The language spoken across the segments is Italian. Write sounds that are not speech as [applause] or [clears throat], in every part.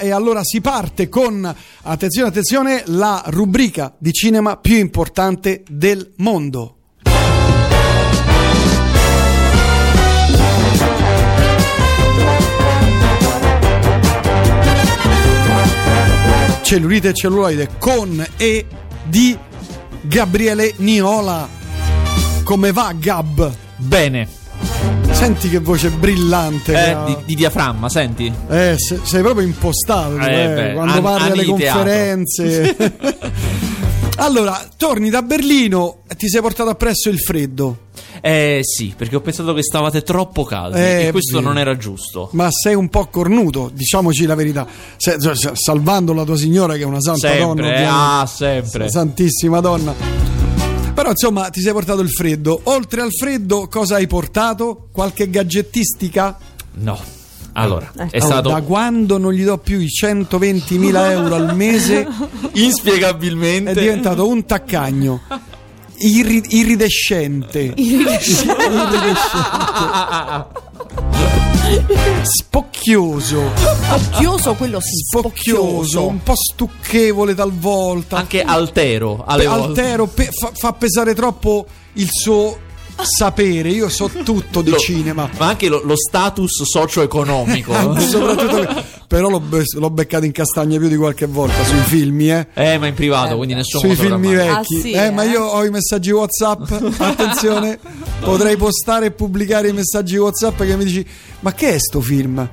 E allora si parte con, attenzione, attenzione, la rubrica di cinema più importante del mondo. Cellulite e celluloide con e di Gabriele Niola. Come va Gab? Bene, Senti che voce brillante. eh, di, di diaframma, senti? Eh, se- sei proprio impostato Eh, eh, quando an- parli alle conferenze. [laughs] allora, torni da Berlino e ti sei portato appresso il freddo. Eh sì, perché ho pensato che stavate troppo caldi Eh, e questo non era giusto. Ma sei un po' cornuto, diciamoci la verità. Se- sa- salvando la tua signora che è una santa donna. Sempre, ovviamente. ah, sempre. Santissima donna. Però insomma ti sei portato il freddo. Oltre al freddo cosa hai portato? Qualche gadgettistica? No. Allora, è Oh, stato Da quando non gli do più i 120.000 [laughs] euro al mese inspiegabilmente è diventato un taccagno. Irri- iridescente. Iridescente. [laughs] Spocchioso. Spocchioso quello sì, Spocchioso, un po' stucchevole talvolta. anche altero alle. Altero pe- fa, fa pesare troppo il suo sapere. Io so tutto di Lo- cinema. Ma anche lo, lo status socio-economico. [laughs] Anche soprattutto [laughs] però l'ho, be- l'ho beccato in castagna più di qualche volta sui film, eh. eh, ma in privato, quindi nessuno Sui film vecchi, Ah, sì, eh, eh? ma io ho i messaggi WhatsApp. [laughs] Attenzione, potrei postare e pubblicare i messaggi WhatsApp che mi dici: Ma che è sto film?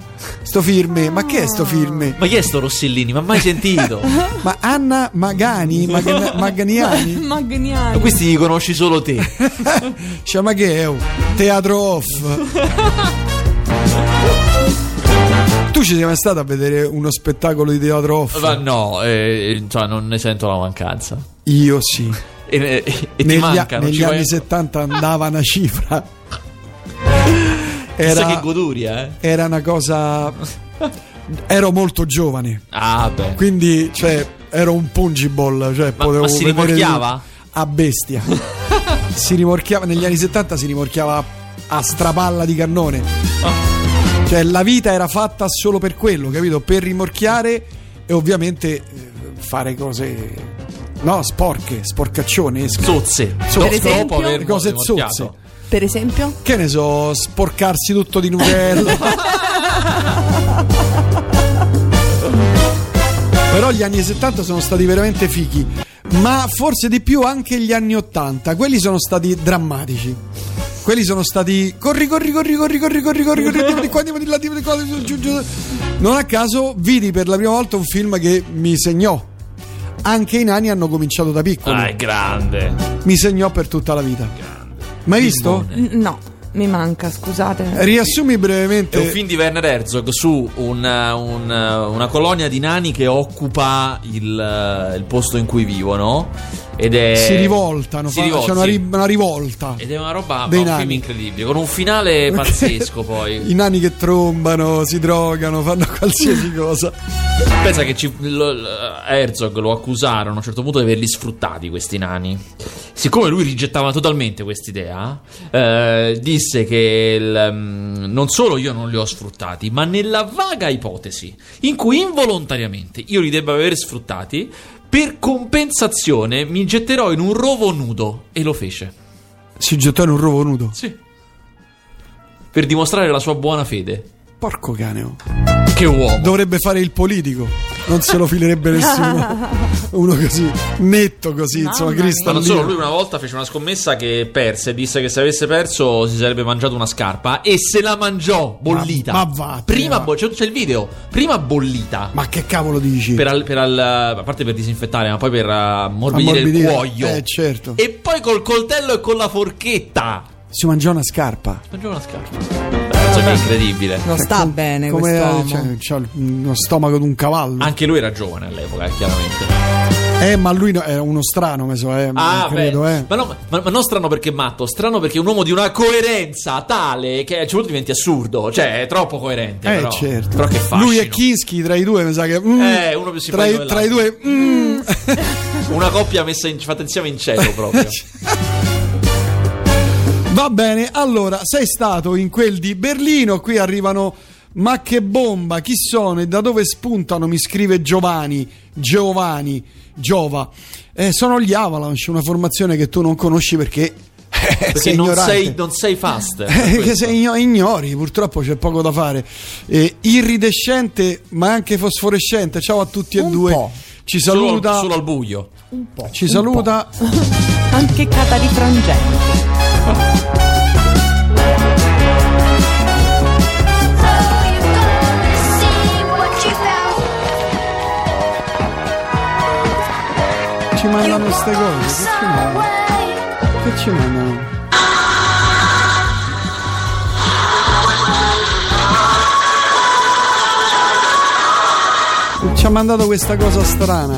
Sto film, ma che è sto film? Ma chi è sto Rossellini? Ma mai sentito? [laughs] Ma Anna Magani, Magan- [laughs] Maganiani? Ma Magnani. questi li conosci solo te. Cioè, ma che è? Teatro off. Tu ci sei mai stato a vedere uno spettacolo di teatro off? Ma no, eh, cioè, non ne sento la mancanza. Io sì. E, e- e negli, manca, non negli ci vai- anni 70 andava una cifra. Chissà che Era, goduria, eh. era una cosa. Ero molto giovane, Ah, beh. quindi cioè, ero un pungible. Cioè, Ma- potevo ma si rimorchiava? A bestia. [laughs] si rimorchiava negli anni 70 si rimorchiava a strapalla di cannone. Cioè, la vita era fatta solo per quello, capito? Per rimorchiare e ovviamente eh, fare cose. No, sporche, sporcaccione. Zozze. Zozze. Do- Per esempio? dopo aver cose zozze. Per esempio? Che ne so, sporcarsi tutto di Nutella. [laughs] Però gli anni 70 sono stati veramente fichi, ma forse di più anche gli anni 80. Quelli sono stati drammatici. Quelli sono stati corri, corri, corri, corri, corri, corri, corri, corri, andiamo di qua, andiamo di là, andiamo di qua, giù, giù. Non a caso vidi per la prima volta un film che mi segnò. Anche i nani hanno cominciato da piccoli. Ah, è grande. Mi segnò per tutta la vita. Mai visto? No, mi manca, scusate. Riassumi È brevemente. un film di Werner Herzog su una, una- una colonia di nani che occupa il, il posto in cui vivono. Ed è. si rivoltano, si fa- rivolta, c'è una, ri- una rivolta. Ed è una roba. Dei un film incredibile. Con un finale [laughs] pazzesco, poi. I nani che trombano, si drogano, fanno qualsiasi [laughs] cosa. Pensa che ci- lo- lo- Herzog lo accusarono a un certo punto di averli sfruttati questi nani. Siccome lui rigettava totalmente quest'idea, eh, disse che il, mm, non solo io non li ho sfruttati, ma nella vaga ipotesi in cui involontariamente io li debba aver sfruttati, per compensazione mi getterò in un rovo nudo. E lo fece. Si gettò in un rovo nudo. Sì. Per dimostrare la sua buona fede. Porco cane. Oh. Che uomo. Dovrebbe fare il politico. Non se lo filerebbe nessuno. [laughs] Uno così, netto così, Mamma insomma. Ma cristallino. non solo, lui una volta fece una scommessa che perse. Disse che se avesse perso si sarebbe mangiato una scarpa. E se la mangiò bollita. Ma- ma vattene, Prima va. bo- c'è, c'è il video. Prima bollita. Ma che cavolo dici? Per al- per al- a parte per disinfettare, ma poi per uh, ammorbidire il Ammorbidire. cuoio. Eh, certo. E poi col coltello e con la forchetta. Si mangiò una scarpa. Mangiò una scarpa. Penso che è incredibile. Non sta bene Come quest'uomo. cioè, c'ha uno stomaco di un cavallo. Anche lui era giovane all'epoca, eh, chiaramente. Eh, ma lui no- era uno strano, me so, eh, Ah, credo, beh. eh. Ma, no, ma, ma non strano perché è matto, strano perché è un uomo di una coerenza tale che a un certo punto diventi assurdo. Cioè, è troppo coerente. Eh, però, certo. Però che fascino. Lui e Kinski tra i due, mi sa che. mm, Eh, uno più tra, i, simpatico tra i due. mm. [laughs] Una coppia messa in, fatta insieme in cielo proprio. [laughs] Va bene, allora sei stato in quel di Berlino, qui arrivano Ma che bomba, chi sono e da dove spuntano? Mi scrive Giovanni, Giovanni, Giova. Eh, sono gli Avalanche, una formazione che tu non conosci perché, [laughs] Perché sei non ignorante. sei, non sei fast. [laughs] Eh, che se igno- ignori, purtroppo c'è poco da fare. Eh, iridescente, ma anche fosforescente. Ciao a tutti e Un due. po'. Ci Solo, saluta. solo al buio. Un po'. Ci un saluta. po'. Anche Cata di Frangente. Ci mandano queste cose. Che ci mandano? Che ci mandano? Ci ha mandato questa cosa strana.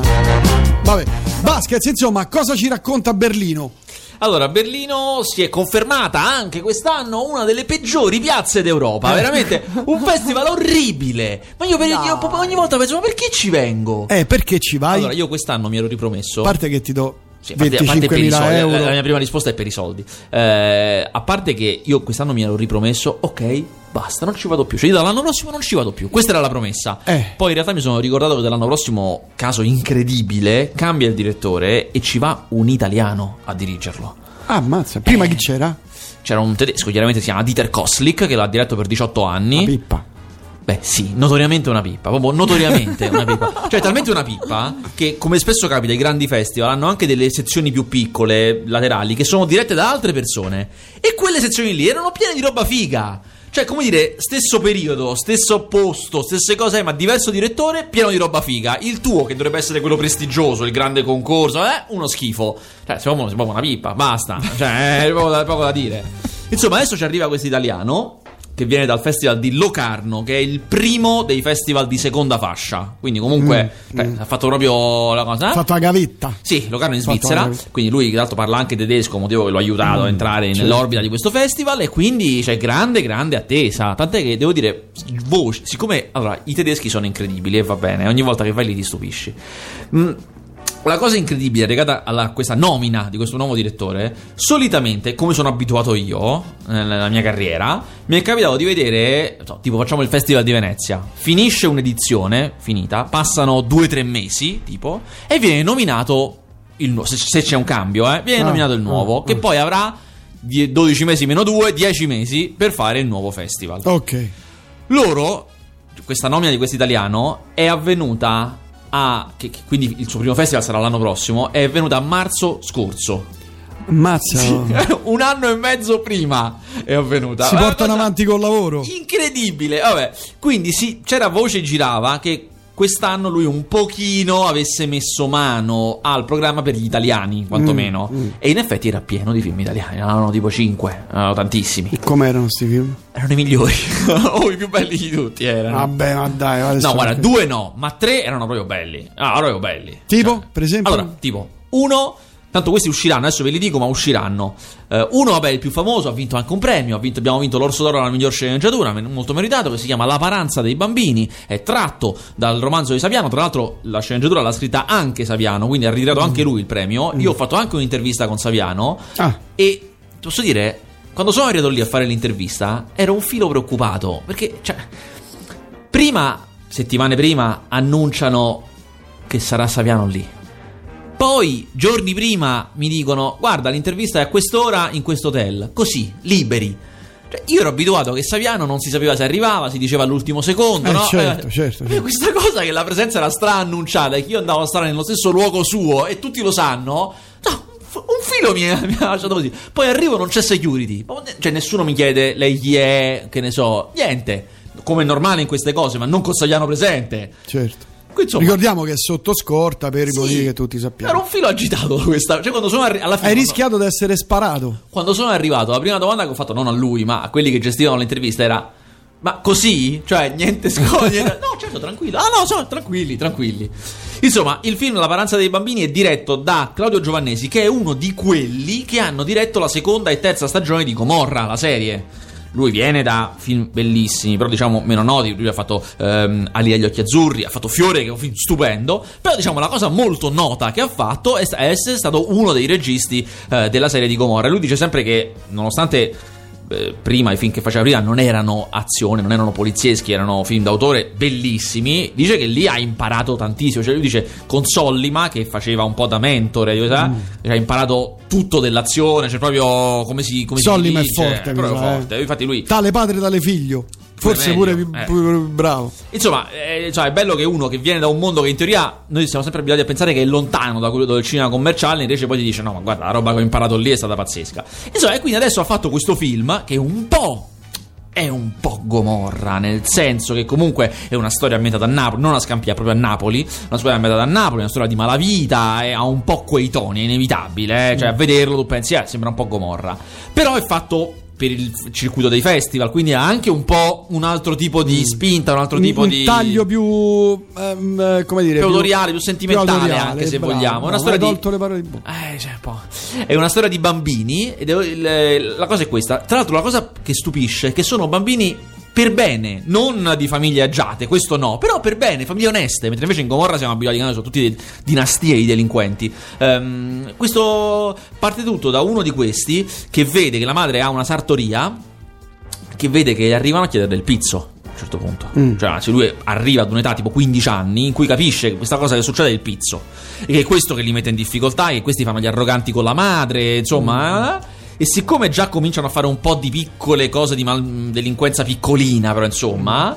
Vabbè, Vasquez, insomma, cosa ci racconta Berlino? Allora, Berlino si è confermata anche quest'anno una delle peggiori piazze d'Europa. Veramente [laughs] un festival orribile. Ma io, per- io proprio ogni volta penso, ma perché ci vengo? Eh, perché ci vai? Allora, io quest'anno mi ero ripromesso. A parte che ti do Sì, a parte- per i 25.000 soldi, euro. La, la mia prima risposta è per i soldi. Eh, a parte che io quest'anno mi ero ripromesso, ok, basta, non ci vado più. Cioè, io dall'anno prossimo non ci vado più. Questa era la promessa. Eh. Poi in realtà mi sono ricordato che dall'anno prossimo, caso incredibile, cambia il direttore e ci va un italiano a dirigerlo. Ah, ammazza. Prima Eh. chi c'era? C'era un tedesco, chiaramente si chiama Dieter Koslik, che l'ha diretto per 18 La anni. pippa. Beh, sì, notoriamente una pippa, proprio notoriamente una pippa. [laughs] Cioè, talmente una pippa che, come spesso capita, i grandi festival hanno anche delle sezioni più piccole, laterali, che sono dirette da altre persone. E quelle sezioni lì erano piene di roba figa. Cioè, come dire, stesso periodo, stesso posto, stesse cose, ma diverso direttore, pieno di roba figa. Il tuo, che dovrebbe essere quello prestigioso, il grande concorso, è uno schifo. Cioè, siamo, siamo una pippa, basta. Cioè, è poco da, poco da dire. Insomma, adesso ci arriva questo italiano che viene dal festival di Locarno, che è il primo dei festival di seconda fascia. Quindi, comunque, cioè, ha fatto proprio la cosa. Ha eh? fatto la gavetta. Sì, Locarno in Svizzera, quindi lui tra l'altro parla anche tedesco, motivo che lo ha aiutato a entrare certo. nell'orbita di questo festival e quindi c'è grande, grande attesa. Tant'è che devo dire, voce, siccome allora, i tedeschi sono incredibili e va bene, ogni volta che vai lì ti stupisci. La cosa incredibile legata alla- a questa nomina di questo nuovo direttore, solitamente, come sono abituato io eh, nella mia carriera, mi è capitato di vedere, so, tipo facciamo il Festival di Venezia, finisce un'edizione, finita, passano due o tre mesi, tipo, e viene nominato il nuovo, se, se c'è un cambio, eh, viene Ah, nominato il nuovo, ah, che ah. poi avrà die- 12 mesi meno 2, 10 mesi per fare il nuovo festival. Ok. Loro, questa nomina di questo italiano è avvenuta a. che- che quindi il suo primo festival sarà l'anno prossimo. È avvenuta a marzo scorso. Ammazza. [laughs] Un anno e mezzo prima è avvenuta. Si portano avanti col lavoro. Incredibile. Vabbè, quindi sì, c'era voce girava che. Quest'anno lui un pochino avesse messo mano al programma per gli italiani, quantomeno. Mm, mm. E in effetti era pieno di film italiani, erano tipo 5, erano tantissimi. Com'erano sti film? Erano i migliori, [laughs] o i più belli di tutti erano. Vabbè, ma dai. adesso- No, guarda, due no, ma tre erano proprio belli. Ah, proprio belli. Tipo, per esempio? Allora, tipo, uno. Tanto questi usciranno, adesso ve li dico, ma usciranno. Eh, uno, vabbè, il più famoso, ha vinto anche un premio. ha vinto- abbiamo vinto l'Orso d'Oro alla miglior sceneggiatura, molto meritato, che si chiama La paranza dei bambini. È tratto dal romanzo di Saviano. Tra l'altro, la sceneggiatura l'ha scritta anche Saviano, quindi ha ritirato anche lui il premio. Io ho fatto anche un'intervista con Saviano. Ah, E posso dire, quando sono arrivato lì a fare l'intervista, ero un filo preoccupato. Perché, cioè, prima, settimane prima, annunciano che sarà Saviano lì. Poi, giorni prima, mi dicono: Guarda, l'intervista è a quest'ora in questo hotel. Così, liberi. Cioè, io ero abituato che Saviano non si sapeva se arrivava, si diceva all'ultimo secondo, Eh, no? certo, certo, eh, certo. Questa cosa che la presenza era stra annunciata e che io andavo a stare nello stesso luogo suo e tutti lo sanno. no, un filo mi, mi ha lasciato così. Poi arrivo, non c'è security. Cioè, nessuno mi chiede lei chi è, che ne so, niente. Come è normale in queste cose, ma non con Saviano presente. certo. Insomma, Ricordiamo che è sotto scorta per i sì, motivi che tutti sappiamo. Era un filo agitato questa. Cioè, quando sono arri- alla fine. Hai rischiato di essere sparato. quando sono arrivato, la prima domanda che ho fatto non a lui, ma a quelli che gestivano l'intervista era: Ma così? Cioè, niente scoglie? [laughs] no, certo, tranquillo. Ah, no, sono tranquilli, tranquilli. Insomma, il film La paranza dei bambini è diretto da Claudio Giovannesi, che è uno di quelli che hanno diretto la seconda e terza stagione di Gomorra, la serie. Lui viene da film bellissimi, però diciamo meno noti. Lui ha fatto ehm, Ali agli occhi azzurri, ha fatto Fiore, che è un film stupendo. Però diciamo la cosa molto nota che ha fatto è, essere stato uno dei registi eh, della serie di Gomorra. Lui dice sempre che, nonostante eh, prima, i film che faceva prima non erano azione, non erano polizieschi, erano film d'autore bellissimi. Dice che lì ha imparato tantissimo. Cioè, lui dice con Sollima, che faceva un po' da mentore, Mm. sa, ha imparato tutto dell'azione, cioè proprio come si come si Sollima è dice, forte, mi proprio eh. forte. Infatti lui Tale padre, tale figlio. Forse pure, più- eh. pure bravo. Insomma, eh, cioè, è bello che uno che viene da un mondo che in teoria noi siamo sempre abituati a pensare che è lontano da quello del cinema commerciale, invece poi ti dice: No, ma guarda, la roba che ho imparato lì è stata pazzesca. Insomma, e quindi adesso ha fatto questo film che è un po'. È un po' Gomorra, nel senso che comunque è una storia ambientata a Napoli, non a Scampia, proprio a Napoli. Una storia ambientata a Napoli, una storia di malavita, e ha un po' quei toni, è inevitabile. eh, Cioè, a vederlo tu pensi, eh, sembra un po' Gomorra. Però è fatto per il circuito dei festival, quindi ha anche un po' un altro tipo di spinta, un altro Un, tipo un di taglio più. eh, come dire? più più sentimentale autoriale, anche se bravo, vogliamo. Una bravo, storia hai di tolto le parole di bocca. eh, cioè, po'. È una storia di bambini è il- la cosa è questa. Tra l'altro la cosa che stupisce è che sono bambini per bene, non di famiglie agiate, questo no, però per bene, famiglie oneste, mentre invece in Gomorra siamo abituati a sono tutti dinastie di delinquenti. Ehm, questo parte tutto da uno di questi che vede che la madre ha una sartoria che vede che arrivano a chiedere del pizzo a un certo punto. Cioè, anzi, lui arriva ad un'età tipo 15 anni in cui capisce che questa cosa che succede è il pizzo. E che è questo che li mette in difficoltà, che questi fanno gli arroganti con la madre, insomma. eh. E siccome già cominciano a fare un po' di piccole cose di mal- delinquenza piccolina, però insomma.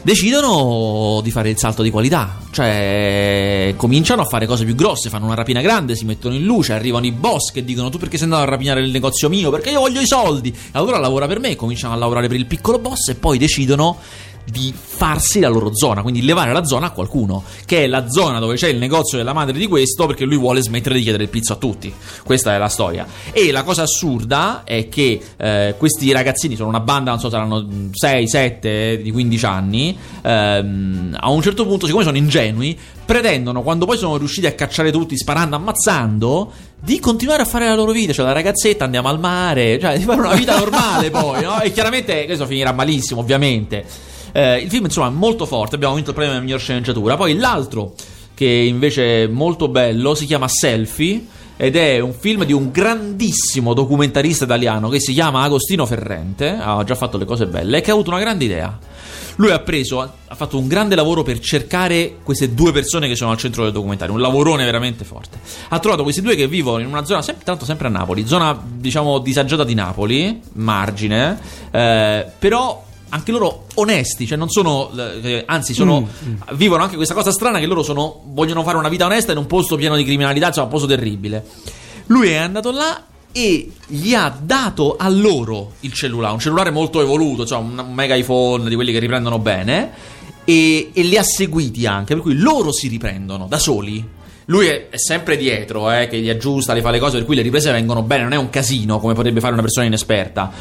Decidono di fare il salto di qualità, cioè cominciano a fare cose più grosse, fanno una rapina grande, si mettono in luce, arrivano i boss che dicono tu perché sei andato a rapinare il negozio mio, perché io voglio i soldi. Allora lavora per me, cominciano a lavorare per il piccolo boss e poi decidono di farsi la loro zona, quindi levare la zona a qualcuno, che è la zona dove c'è il negozio della madre di questo perché lui vuole smettere di chiedere il pizzo a tutti. Questa è la storia. E la cosa assurda è che eh, questi ragazzini sono una banda, non so, saranno 6, 7 di 15 anni, ehm, a un certo punto, siccome sono ingenui, pretendono, quando poi sono riusciti a cacciare tutti sparando, ammazzando, di continuare a fare la loro vita, cioè la ragazzetta andiamo al mare, cioè di fare una vita normale [laughs] poi, no? E chiaramente questo finirà malissimo, ovviamente. Eh, il film, insomma, è molto forte. Abbiamo vinto il premio della miglior sceneggiatura. Poi l'altro, che invece è molto bello, si chiama Selfie. Ed è un film di un grandissimo documentarista italiano che si chiama Agostino Ferrente. Ha già fatto le cose belle. E che ha avuto una grande idea. Lui ha preso, ha fatto un grande lavoro per cercare queste due persone che sono al centro del documentario. Un lavorone veramente forte. Ha trovato questi due che vivono in una zona, sempre, tanto sempre a Napoli, zona diciamo disagiata di Napoli, margine. eh, però anche loro onesti, cioè non sono, eh, anzi sono, vivono anche questa cosa strana che loro sono, vogliono fare una vita onesta in un posto pieno di criminalità, insomma un posto terribile. Lui è andato là e gli ha dato a loro il cellulare, un cellulare molto evoluto, insomma un mega iPhone di quelli che riprendono bene, e, e li ha seguiti anche, per cui loro si riprendono da soli. Lui è, è sempre dietro, eh, che gli aggiusta, le fa le cose, per cui le riprese vengono bene, non è un casino come potrebbe fare una persona inesperta.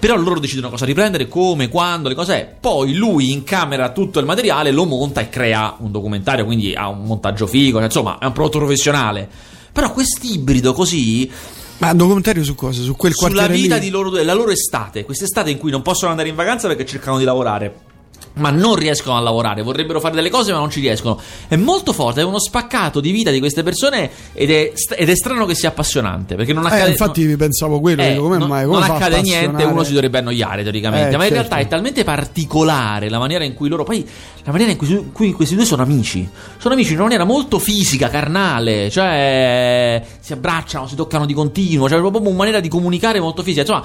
Però loro decidono cosa riprendere, come, quando, le cose è. Poi lui incamera tutto il materiale, lo monta e crea un documentario, quindi ha un montaggio figo, cioè, insomma, è un prodotto professionale. Però quest'ibrido così Ma un documentario su cosa? Su quel sulla quartiere vita lì? di loro due, la loro estate, quest'estate in cui non possono andare in vacanza perché cercano di lavorare. Ma non riescono a lavorare, vorrebbero fare delle cose ma non ci riescono. È molto forte, è uno spaccato di vita di queste persone ed è, st- ed è strano che sia appassionante. Perché non accade. Eh, infatti pensavo quello, Eh, come non, mai? Come non accade niente, uno si dovrebbe annoiare teoricamente. Eh, ma in certo. realtà è talmente particolare la maniera in cui loro. Poi la maniera in cui, in cui questi due sono amici. Sono amici in una maniera molto fisica, carnale. Cioè, si abbracciano, si toccano di continuo. Cioè, proprio una maniera di comunicare molto fisica. Insomma,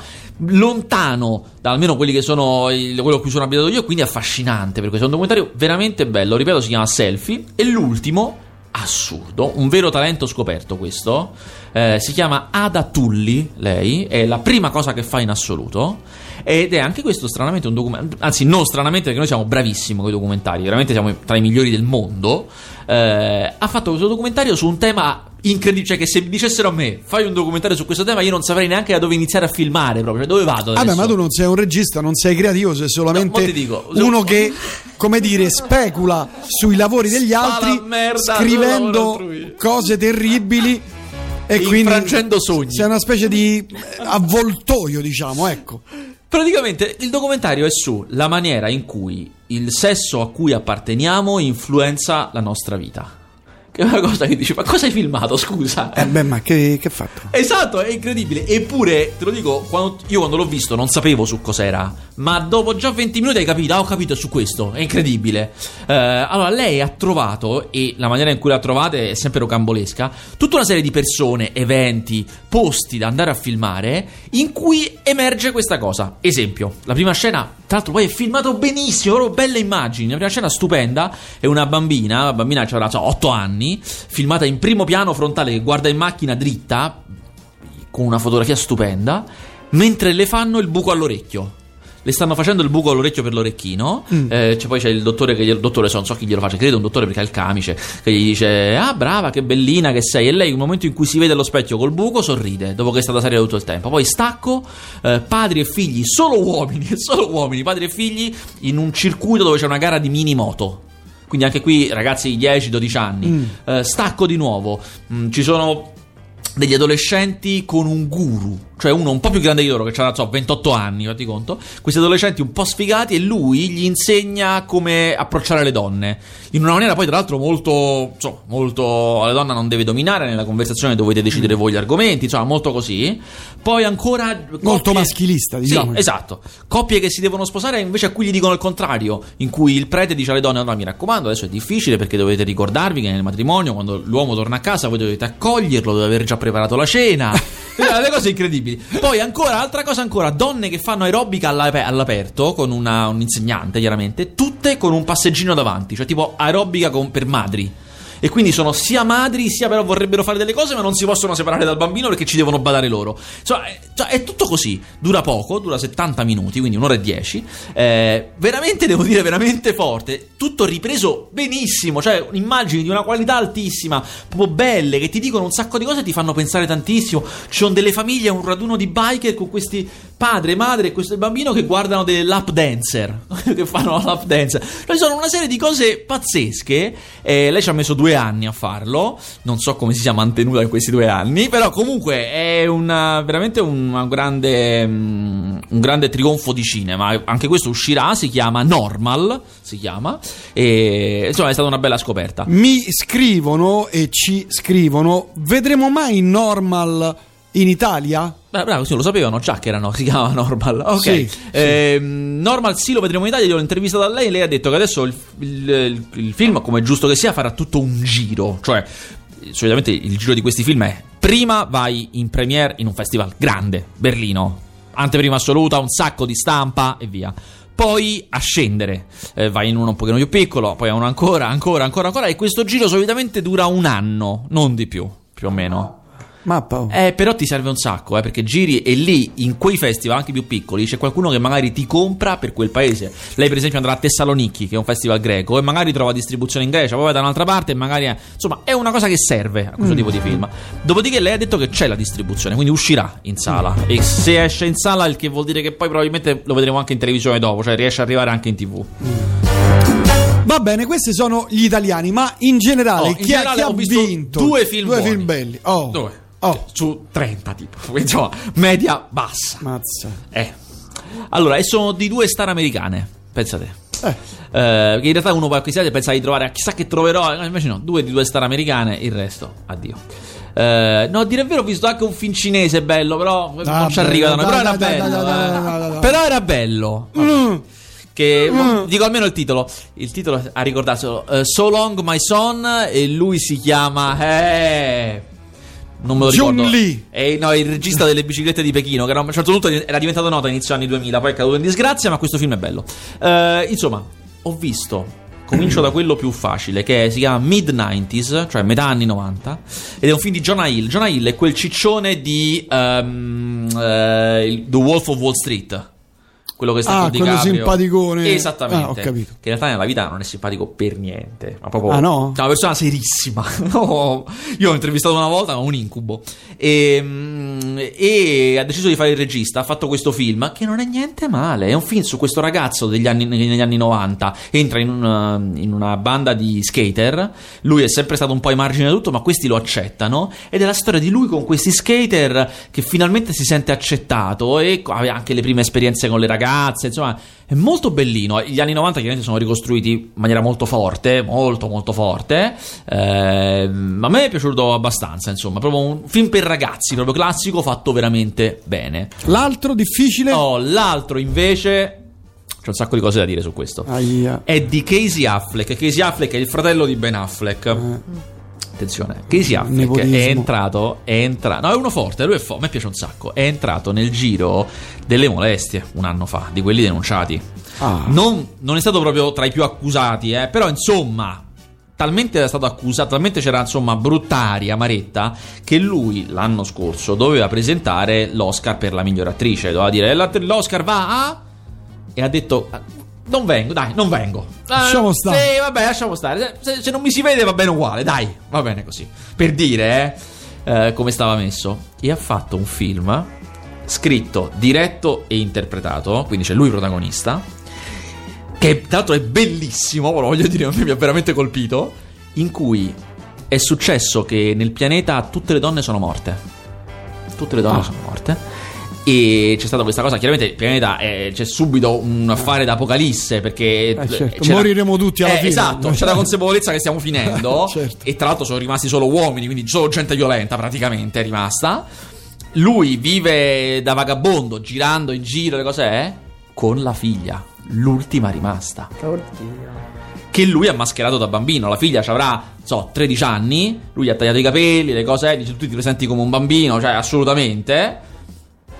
lontano da almeno quelli che sono. il- quello a cui sono abitato io. Quindi affascinante per questo. È un documentario veramente bello. Ripeto, si chiama Selfie. E l'ultimo assurdo, un vero talento scoperto questo. Eh, si chiama Ada Tulli, lei, è la prima cosa che fa in assoluto. Ed è anche questo stranamente un documentario, anzi non stranamente perché noi siamo bravissimi con i documentari, veramente siamo tra i migliori del mondo. Eh, ha fatto questo documentario su un tema incredibile, cioè che se mi dicessero a me fai un documentario su questo tema io non saprei neanche da dove iniziare a filmare proprio, cioè dove vado adesso? Vabbè, ma tu non sei un regista, non sei creativo, sei solamente No, dico, uno che, come dire, specula sui lavori degli Fa la altri, merda scrivendo cose terribili e quindi. Sei una specie di avvoltoio, diciamo, ecco. Praticamente il documentario è sulla maniera in cui il sesso a cui apparteniamo influenza la nostra vita. Che è una cosa che dici, ma cosa hai filmato, scusa? Eh beh, ma che, che ha fatto? Esatto, è incredibile. Eppure, te lo dico, quando- io quando l'ho visto non sapevo su cos'era. Ma dopo già 20 minuti hai capito, ah, ho capito su questo. È incredibile. Eh, allora, lei ha trovato, e la maniera in cui l'ha trovata è sempre rocambolesca, tutta una serie di persone, eventi, posti da andare a filmare, in cui emerge questa cosa. Esempio, la prima scena, tra l'altro poi è filmato benissimo, belle immagini. La prima scena stupenda, è una bambina, la bambina avrà 8 anni, filmata in primo piano frontale che guarda in macchina dritta, con una fotografia stupenda, mentre le fanno il buco all'orecchio. Le stanno facendo il buco all'orecchio per l'orecchino. Eh, c'è poi c'è il dottore che glielo, dottore, so, non so chi glielo face, credo un dottore perché ha il camice, che gli dice: Ah, brava, che bellina che sei. E lei, nel momento in cui si vede allo specchio col buco, sorride, dopo che è stata seria tutto il tempo. Poi stacco, eh, padri e figli, solo uomini, [laughs] solo uomini, padri e figli, in un circuito dove c'è una gara di mini moto. Quindi anche qui, ragazzi, 10-12 anni. Eh, stacco di nuovo. Mm, ci sono degli adolescenti con un guru, cioè uno un po' più grande di loro, che ha so, 28 anni, fatti conto. Questi adolescenti un po' sfigati e lui gli insegna come approcciare le donne. In una maniera poi, tra l'altro, molto. Insomma, molto. La donna non deve dominare nella conversazione, dovete decidere voi gli argomenti, insomma, molto così. Poi ancora. Molto maschilista, diciamo. Sì, esatto. Coppie che si devono sposare, invece a cui gli dicono il contrario, in cui il prete dice alle donne: Allora mi raccomando, adesso è difficile perché dovete ricordarvi che nel matrimonio, quando l'uomo torna a casa, voi dovete accoglierlo, deve aver già preparato la cena. Eh, [laughs] Le cose incredibili. Poi ancora, altra cosa ancora, donne che fanno aerobica all'ape- all'aperto con una- un insegnante, chiaramente, tutte con un passeggino davanti, cioè tipo aerobica con- per madri. E quindi sono sia madri, sia però vorrebbero fare delle cose, ma non si possono separare dal bambino perché ci devono badare loro. Insomma, è, cioè, è tutto così. Dura poco, dura 70 minuti, quindi un'ora e 10. Eh, veramente, devo dire, veramente forte. Tutto ripreso benissimo. Cioè, immagini di una qualità altissima, proprio belle, che ti dicono un sacco di cose e ti fanno pensare tantissimo. Ci sono delle famiglie, un raduno di biker con questi padre, madre e questo bambino che guardano dei lap dancer. [laughs] che fanno la lap dance. Cioè, sono una serie di cose pazzesche. Eh, lei ci ha messo due anni a farlo. Non so come si sia mantenuta in questi due anni. Però, comunque, è una, veramente una grande, mm, un grande trionfo di cinema. Anche questo uscirà. Si chiama Normal. Si chiama. E insomma, è stata una bella scoperta. Mi scrivono e ci scrivono: vedremo mai Normal in Italia? Beh, bravo, sì, lo sapevano già che era no, [laughs] si chiama Normal. Ok. Sì, sì. Ehm, Normal sì, lo vedremo in Italia. Io l'ho intervistata a lei. Lei ha detto che adesso il, il- il- il film, come è giusto che sia, farà tutto un giro. Cioè, solitamente il giro di questi film è: prima vai in premiere in un festival grande, Berlino, anteprima assoluta, un sacco di stampa e via. Poi a scendere, Eh, vai in uno un pochino più piccolo, poi a uno ancora, ancora, ancora, ancora. E questo giro solitamente dura un anno, non di più, più o meno. Mappa. oh. Eh, però ti serve un sacco, eh, perché giri e lì, in quei festival anche più piccoli, c'è qualcuno che magari ti compra per quel paese. Lei, per esempio, andrà a Tessaloniki, che è un festival greco, e magari trova distribuzione in Grecia, poi va da un'altra parte e magari... È... Insomma, è una cosa che serve a questo tipo di film. Dopodiché lei ha detto che c'è la distribuzione, quindi uscirà in sala. E se esce in sala, il che vuol dire che poi probabilmente lo vedremo anche in televisione dopo, cioè riesce ad arrivare anche in tv. Va bene, questi sono gli italiani, ma in generale, Oh, in chi, generale chi ha vinto? due film Due film belli. Oh. Dove? Oh. Su 30, tipo. [laughs] Insomma, media bassa. Mazza. Eh. Allora, e sono di due star americane. Pensate. Eh. Eh, che in realtà uno va a acquistare e pensa di trovare, chissà che troverò. Invece no, due di due star americane, il resto, addio. Eh, no, a dire il vero, ho visto anche un film cinese bello, però non ci arriva da noi. Però era bello. Però era bello. Mm. Che dico almeno il titolo. Il titolo a ricordarselo. eh, so Long My Son. E lui si chiama. Eh. Non me lo ricordo. Lee. È, no, il regista delle biciclette di Pechino. Che a un certo punto era diventato nota inizio anni 2000. Poi è caduto in disgrazia. Ma questo film è bello. Eh, insomma, ho visto. Comincio da quello più facile, che si chiama Mid 90s, cioè metà anni 90, ed è un film di Jonah Hill. Jonah Hill è quel ciccione di eh, il- The Wolf of Wall Street. Quello che sta Ah, con quello DiCaprio. simpaticone. Esattamente. Ah, ho. Che in realtà nella vita non è simpatico per niente. Ma proprio. Ah, no? È una persona serissima. [laughs] No, Io l'ho intervistato una volta, un incubo. E, mm, e ha deciso di fare il regista. Ha fatto questo film che non è niente male. È un film su questo ragazzo degli anni, negli anni 90. Entra in una, in una banda di skater. Lui è sempre stato un po' ai margini da tutto, ma questi lo accettano. Ed è la storia di lui con questi skater che finalmente si sente accettato. E aveva anche le prime esperienze con le ragazze ragazze, insomma, è molto bellino. Gli anni 90 chiaramente sono ricostruiti in maniera molto forte, molto molto forte. Eh, a me è piaciuto abbastanza, insomma, proprio un film per ragazzi, proprio classico, fatto veramente bene. L'altro difficile. Oh, l'altro invece c'è un sacco di cose da dire su questo. Aia. È di Casey Affleck. Casey Affleck è il fratello di Ben Affleck. Attenzione, Casey Affleck è entrato, è entrato, no è uno forte, lui è forte, a me piace un sacco, è entrato nel giro delle molestie un anno fa, di quelli denunciati. Ah. Non, non è stato proprio tra i più accusati, eh, però insomma, talmente era stato accusato, talmente c'era insomma brutta aria, amaretta, che lui l'anno scorso doveva presentare l'Oscar per la migliore attrice, doveva dire "La- l'Oscar va a... e ha detto... "Ah, Non vengo, dai, non vengo. Eh, Lasciamo stare. Sì, vabbè, lasciamo stare. Se, se non mi si vede va bene uguale, dai, va bene così. Per dire, eh, eh, come stava messo. E ha fatto un film scritto, diretto e interpretato, quindi c'è lui protagonista, che tra l'altro è bellissimo, ve lo voglio dire, [laughs] mi ha veramente colpito, in cui è successo che nel pianeta tutte le donne sono morte. Tutte le donne Ah. sono morte. E c'è stata questa cosa, chiaramente il pianeta è- c'è subito un affare d'apocalisse perché Eh, certo, c'era- moriremo tutti alla Eh, fine. Esatto, c'è la consapevolezza che stiamo finendo [laughs] Certo. e tra l'altro sono rimasti solo uomini, quindi solo gente violenta praticamente è rimasta. Lui vive da vagabondo, girando in giro, le cose è, con la figlia, l'ultima rimasta che lui ha mascherato da bambino. La figlia ci avrà, so, 13 anni. Lui gli ha tagliato i capelli, le cose, dice tu ti presenti come un bambino, cioè assolutamente.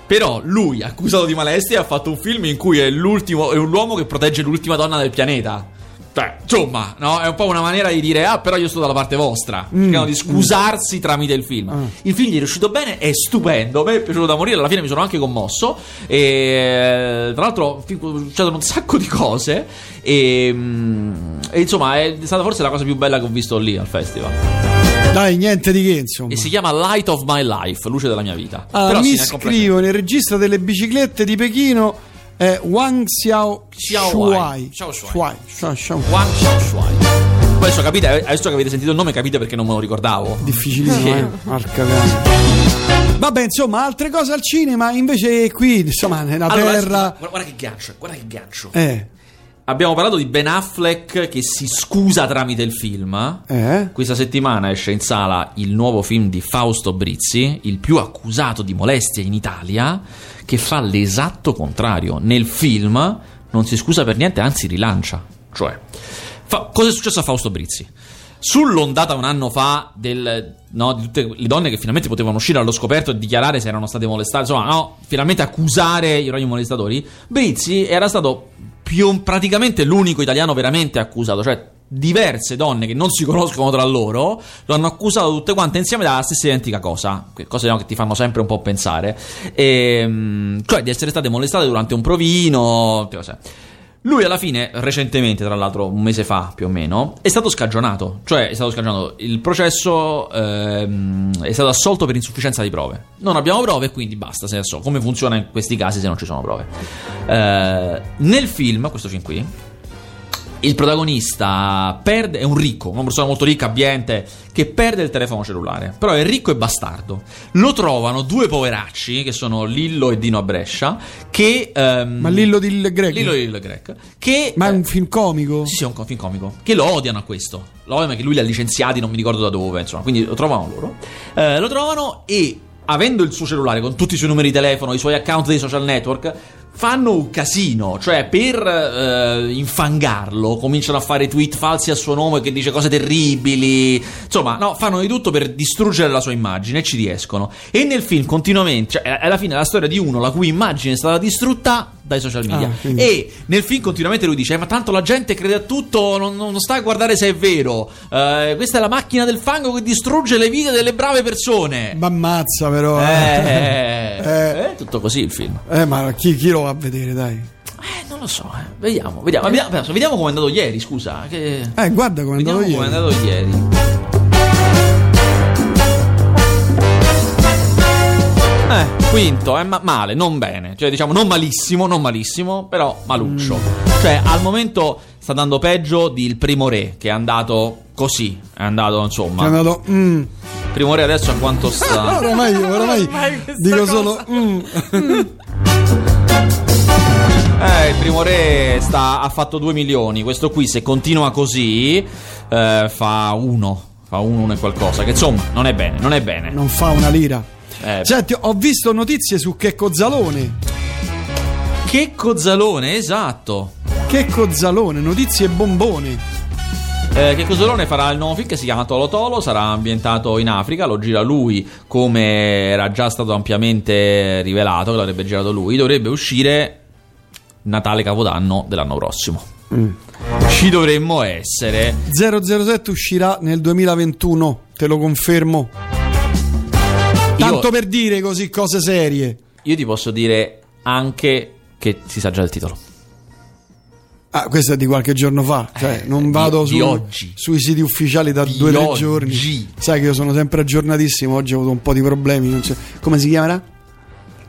Però lui, accusato di molestia, ha fatto un film in cui è l'ultimo, è un uomo che protegge l'ultima donna del pianeta. Cioè, insomma, no? È un po' una maniera di dire, ah, però io sto dalla parte vostra. Cercano di scusarsi tramite il film. Ah. Il film gli è riuscito bene, è stupendo. A me è piaciuto da morire. Alla fine mi sono anche commosso. E tra l'altro, succedono un sacco di cose. E, mm, e, insomma, è stata forse la cosa più bella che ho visto lì al festival. Dai, niente di che, insomma. E si chiama Light of My Life, luce della mia vita. Ah, Però mi sì, ne è completo. scrivono il regista delle biciclette di Pechino è Wang Xiao Xiao Shuai. Xiao Shuai. Shuai. Xiao- Xiao- Wang Xiaoshuai. Poi adesso capite, adesso che avete sentito il nome capite perché non me lo ricordavo. Difficilissimo, eh. Cane. Vabbè, insomma, altre cose al cinema, invece qui, insomma, nella Allora, terra... guarda, guarda che gancio, guarda che gancio. Eh, Abbiamo parlato di Ben Affleck che si scusa tramite il film. eh? Questa settimana esce in sala il nuovo film di Fausto Brizzi, il più accusato di molestia in Italia, che fa l'esatto contrario. Nel film non si scusa per niente, anzi rilancia. Cioè, fa- cosa è successo a Fausto Brizzi? Sull'ondata un anno fa del, no, di tutte le donne che finalmente potevano uscire allo scoperto e dichiarare se erano state molestate, insomma, no, finalmente accusare i ragni molestatori, Brizzi era stato più praticamente l'unico italiano veramente accusato, cioè diverse donne che non si conoscono tra loro lo hanno accusato tutte quante insieme dalla stessa identica cosa, cose no, che ti fanno sempre un po' pensare, Ehm, cioè di essere state molestate durante un provino, tutte cose. Lui alla fine, recentemente, tra l'altro un mese fa più o meno, è stato scagionato. Cioè, è stato scagionato. Il processo ehm, è stato assolto per insufficienza di prove. Non abbiamo prove, quindi basta. Se so come funziona in questi casi se non ci sono prove. Eh, nel film, questo film qui, il protagonista perde, è un ricco, una persona molto ricca, abbiente, che perde il telefono cellulare. Però è ricco e bastardo. Lo trovano due poveracci, che sono Lillo e Dino a Brescia, che... ehm, Ma Lillo di Greg? Lillo e Lillo Greg. Che... Ma è eh, un film comico? sì, sì, è un film comico. Che lo odiano a questo. Lo odiano perché lui li ha licenziati, non mi ricordo da dove, insomma. Quindi lo trovano loro. Eh, lo trovano e, avendo il suo cellulare con tutti i suoi numeri di telefono, i suoi account dei social network, fanno un casino. Cioè, per eh, infangarlo, cominciano a fare tweet falsi a suo nome che dice cose terribili. Insomma, no, fanno di tutto per distruggere la sua immagine e ci riescono. E nel film continuamente, cioè, alla fine è la storia di uno la cui immagine è stata distrutta dai social media. Ah, E nel film continuamente lui dice: "Eh, Ma tanto la gente crede a tutto, non, non sta a guardare se è vero. Eh, questa è la macchina del fango che distrugge le vite delle brave persone. Ma ammazza però. Eh, Eh. è tutto così il film. Eh, ma chi, chi lo va a vedere, dai? Eh, non lo so, eh. vediamo, vediamo, vediamo, vediamo come è andato ieri. Scusa, che... Eh, guarda come è vediamo andato come è ieri. andato ieri. Eh, quinto, è ma- male, non bene. Cioè, diciamo, non malissimo, non malissimo, però maluccio. Cioè, al momento sta andando peggio di Il Primo Re, che è andato così. È andato, insomma. È andato. mm. Primo Re adesso a quanto sta? [laughs] Oramai, oramai [laughs] questa dico cosa. solo. mm. [laughs] Eh, il primo re sta- ha fatto 2 milioni. Questo qui, se continua così, eh, fa 1. Fa 1 uno e qualcosa. Che insomma, non è bene, non è bene. Non fa una lira. Eh, Senti, ho visto notizie su Checco Zalone. Che cozzalone, esatto. Checco Zalone, notizie bombone. Eh, che Cozzolone farà il nuovo film che si chiama Tolo Tolo, sarà ambientato in Africa, lo gira lui come era già stato ampiamente rivelato che l'avrebbe girato lui, dovrebbe uscire Natale Capodanno dell'anno prossimo. Ci dovremmo essere. 007 uscirà nel 2021, te lo confermo. Tanto Io- per dire così cose serie. Io ti posso dire anche che si sa già il titolo. Ah, questo è di qualche giorno fa, cioè Eh, non di- vado di su- oggi. sui siti ufficiali da Di due o tre oggi. giorni. Sai che io sono sempre aggiornatissimo, oggi ho avuto un po' di problemi. non c'è- Come si chiamerà?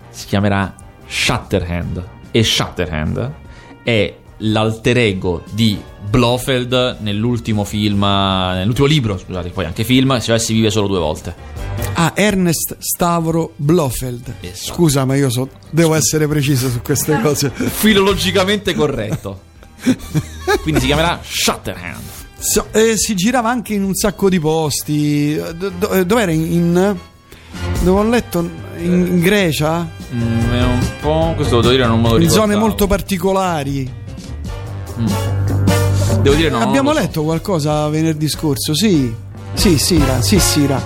Si chiamerà Shatterhand. E Shatterhand è l'alter ego di Blofeld nell'ultimo film, nell'ultimo libro, scusate, poi anche film, cioè si vive solo due volte. Ah, Ernest Stavro Blofeld. Esatto. Scusa, ma io so- devo essere preciso su queste [laughs] cose. Filologicamente corretto. [laughs] Quindi si chiamerà Shatterhand. So- eh, si girava anche in un sacco di posti. Eh, do- do- eh, dov'era? In, in- dove ho letto? In, in Grecia? Mm, è un po'. Questo lo devo dire, non me lo In ricordo. zone molto particolari. Devo dire, no. non Abbiamo so. letto qualcosa venerdì scorso, sì. Sì, Sira, sì, Sira.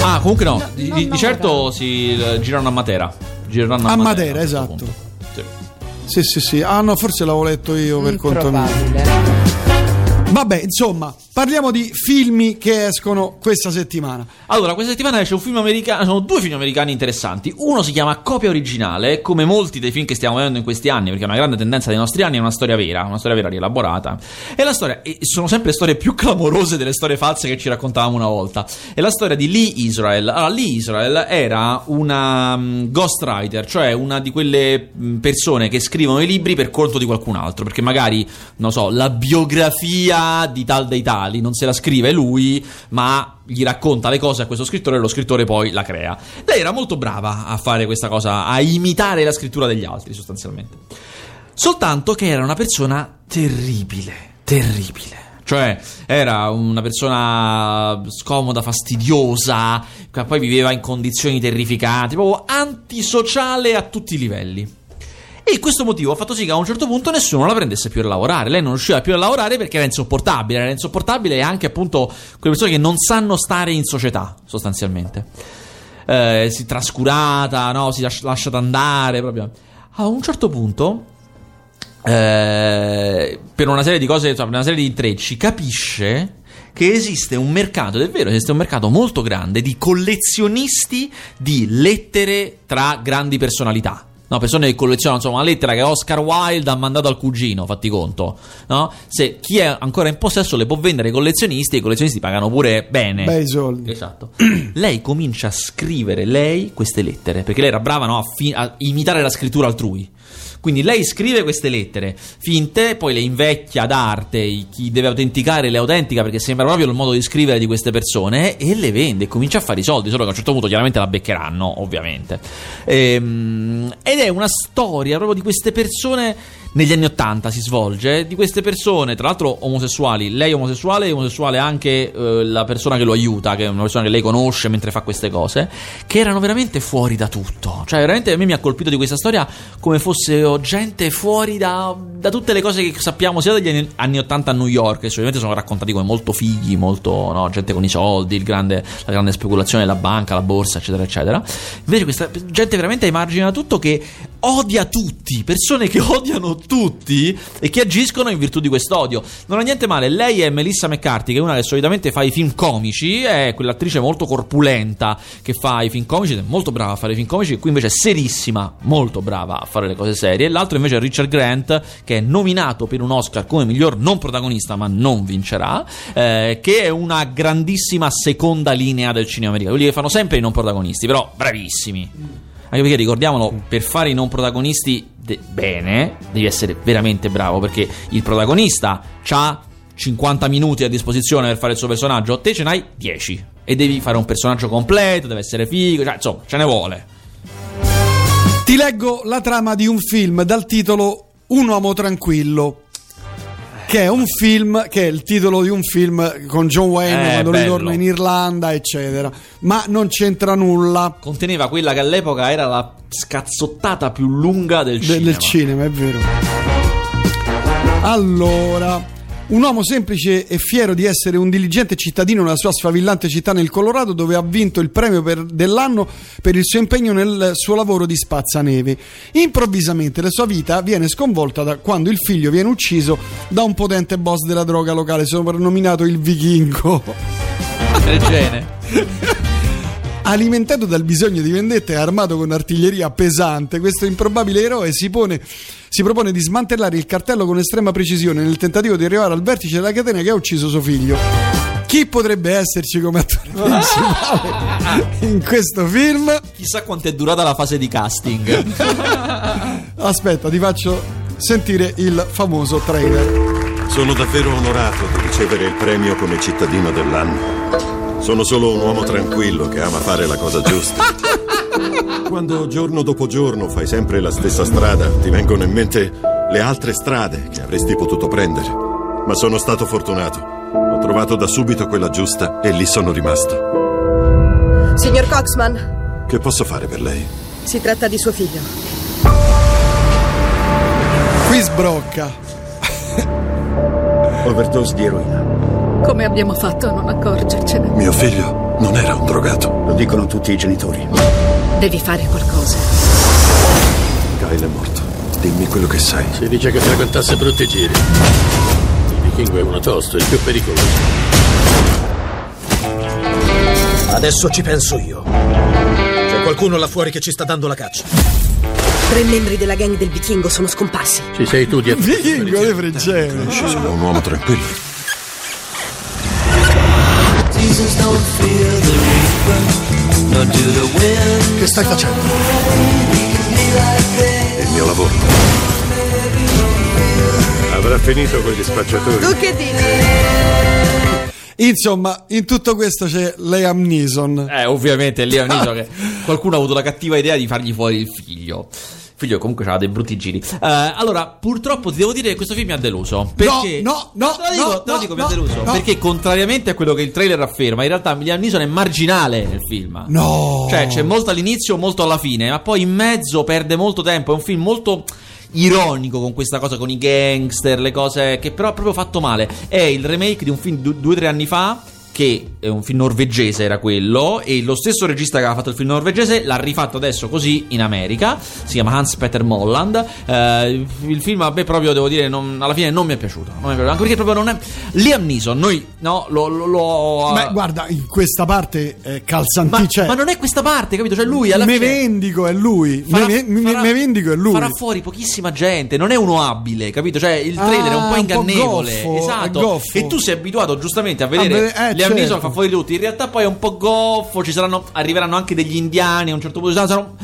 Ah, comunque no. di, no, di- di certo si girano a Matera. Gireranno a, A Matera, Matera, esatto. Sì. Sì, sì, sì. Ah, no, forse l'avevo letto io per conto mio. Vabbè, insomma, parliamo di film che escono questa settimana. Allora, questa settimana esce un film americano. Sono due film americani interessanti. Uno si chiama Copia originale, come molti dei film che stiamo vedendo in questi anni, perché è una grande tendenza dei nostri anni, è una storia vera, una storia vera rielaborata. E la storia. e sono sempre storie più clamorose delle storie false che ci raccontavamo una volta. È la storia di Lee Israel. Allora, Lee Israel era una mm, ghostwriter, cioè una di quelle mm, persone che scrivono i libri per conto di qualcun altro. Perché magari, non so, la biografia di tal dei tali non se la scrive lui, ma gli racconta le cose a questo scrittore e lo scrittore poi la crea. Lei era molto brava a fare questa cosa, a imitare la scrittura degli altri sostanzialmente. Soltanto che era una persona terribile, terribile. Cioè, era una persona scomoda, fastidiosa, che poi viveva in condizioni terrificanti, proprio antisociale a tutti i livelli. E questo motivo ha fatto sì che a un certo punto nessuno la prendesse più a lavorare. Lei non riusciva più a lavorare perché era insopportabile. Era insopportabile anche appunto quelle persone che non sanno stare in società, sostanzialmente. Eh, si trascurata, no? Si lascia- lasciata andare proprio. A un certo punto, eh, per una serie di cose, insomma, per una serie di intrecci, capisce che esiste un mercato, ed è vero, esiste un mercato molto grande di collezionisti di lettere tra grandi personalità. No, persone che collezionano insomma, una lettera che Oscar Wilde ha mandato al cugino, fatti conto. No? Se chi è ancora in possesso le può vendere ai collezionisti, e i collezionisti pagano pure bene. Bei soldi. Esatto. [clears throat] lei comincia a scrivere lei queste lettere, perché lei era brava no, a, fi- a imitare la scrittura altrui. Quindi lei scrive queste lettere finte, poi le invecchia ad arte, i- chi deve autenticare le autentica perché sembra proprio il modo di scrivere di queste persone e le vende e comincia a fare i soldi, solo che a un certo punto chiaramente la beccheranno, ovviamente. Ehm, ed è una storia proprio di queste persone negli anni Ottanta si svolge, di queste persone, tra l'altro omosessuali, lei è omosessuale e omosessuale anche eh, la persona che lo aiuta, che è una persona che lei conosce mentre fa queste cose, che erano veramente fuori da tutto. Cioè, veramente a me mi ha colpito di questa storia come fosse gente fuori da, da tutte le cose che sappiamo sia dagli anni, 80 a New York, che solitamente sono raccontati come molto fighi, molto no, gente con i soldi, grande- la grande speculazione della banca, la borsa, eccetera, eccetera. Invece questa gente veramente ai margini da tutto che odia tutti, persone che [laughs] odiano tutti e che agiscono in virtù di quest'odio. Non ha niente male, lei è Melissa McCarthy, che è una che solitamente fa i film comici, è quell'attrice molto corpulenta che fa i film comici, ed è molto brava a fare i film comici, qui invece è serissima, molto brava a fare le cose serie. L'altro invece è Richard Grant, che è nominato per un Oscar come miglior non protagonista, ma non vincerà, eh, che è una grandissima seconda linea del cinema americano, quelli che fanno sempre i non protagonisti, però bravissimi. Anche perché ricordiamolo, per fare i non protagonisti de- bene, devi essere veramente bravo. Perché il protagonista ha 50 minuti a disposizione per fare il suo personaggio, te ce n'hai 10. E devi fare un personaggio completo, deve essere figo, cioè, insomma, ce ne vuole. Ti leggo la trama di un film dal titolo Un uomo tranquillo. Che è un film, che è il titolo di un film con John Wayne Eh, quando bello. ritorna in Irlanda, eccetera. Ma non c'entra nulla Conteneva quella che all'epoca era la scazzottata più lunga del de- cinema. del cinema, è vero. Allora, un uomo semplice e fiero di essere un diligente cittadino nella sua sfavillante città nel Colorado, dove ha vinto il premio per- dell'anno per il suo impegno nel suo lavoro di spazzaneve. Improvvisamente la sua vita viene sconvolta da quando il figlio viene ucciso da un potente boss della droga locale, soprannominato il Vichingo. Del genere. [laughs] Alimentato dal bisogno di vendetta e armato con artiglieria pesante, questo improbabile eroe si, pone- si propone di smantellare il cartello con estrema precisione nel tentativo di arrivare al vertice della catena che ha ucciso suo figlio. Chi potrebbe esserci come attore [laughs] principale in questo film? Chissà quanto è durata la fase di casting. [laughs] Aspetta, ti faccio sentire il famoso trailer. Sono davvero onorato di ricevere il premio come cittadino dell'anno. Sono solo un uomo tranquillo che ama fare la cosa giusta. [laughs] Quando giorno dopo giorno fai sempre la stessa strada, ti vengono in mente le altre strade che avresti potuto prendere. Ma sono stato fortunato. Ho trovato da subito quella giusta e lì sono rimasto. Signor Coxman, Che posso fare per lei? si tratta di suo figlio. Qui sbrocca. Overdose di eroina. Come abbiamo fatto a non accorgercene? Mio figlio non era un drogato. Lo dicono tutti i genitori. Devi fare qualcosa. Kyle è morto. Dimmi quello che sai. Si dice che frequentasse brutti giri. Il vichingo è uno tosto, il più pericoloso. Adesso ci penso io. C'è qualcuno là fuori che ci sta dando la caccia. Tre membri della gang del vichingo sono scomparsi. Ci sei tu dietro. Vichingo di Fregene. Sono un uomo tranquillo. Che stai facendo? Il mio lavoro. Avrà finito con gli spacciatori. Tu che dici? Insomma, in tutto questo c'è Liam Neeson. Eh, ovviamente un iso [laughs] che qualcuno ha avuto la cattiva idea di fargli fuori il figlio. Figlio comunque aveva dei brutti giri. Eh, allora, purtroppo ti devo dire che questo film mi ha deluso. Perché... no, no, te lo dico, no, te lo no, dico, mi no, ha deluso. no. Perché contrariamente a quello che il trailer afferma, in realtà Liam Neeson è marginale nel film. No. Cioè, c'è molto all'inizio, molto alla fine, ma poi in mezzo perde molto tempo. È un film molto ironico con questa cosa, con i gangster, le cose che però ha proprio fatto male. È il remake di un film du- due o tre anni fa. Che è un film norvegese, era quello. E lo stesso regista che aveva fatto il film norvegese l'ha rifatto adesso così in America. Si chiama Hans Peter Molland. Eh, il film a me proprio, devo dire, non- alla fine non mi è piaciuto. Non mi è piaciuto. Anche perché proprio non è. Liam Neeson, noi no, lo. lo, lo- Beh, guarda, in questa parte è ma, calzanti, cioè, ma non è questa parte, capito? Cioè, lui alla me fine. vendico è lui. Farà- me, me- farà- me vendico è lui. Farà fuori pochissima gente, non è uno abile, capito? Cioè, il trailer è un Ah, po' un po' ingannevole. goffo, esatto. goffo. E tu sei abituato giustamente a vedere A vedere- eh, Liam Neeson certo. fa fuori tutti. In realtà poi è un po' goffo, ci saranno arriveranno anche degli indiani a un certo punto, saranno-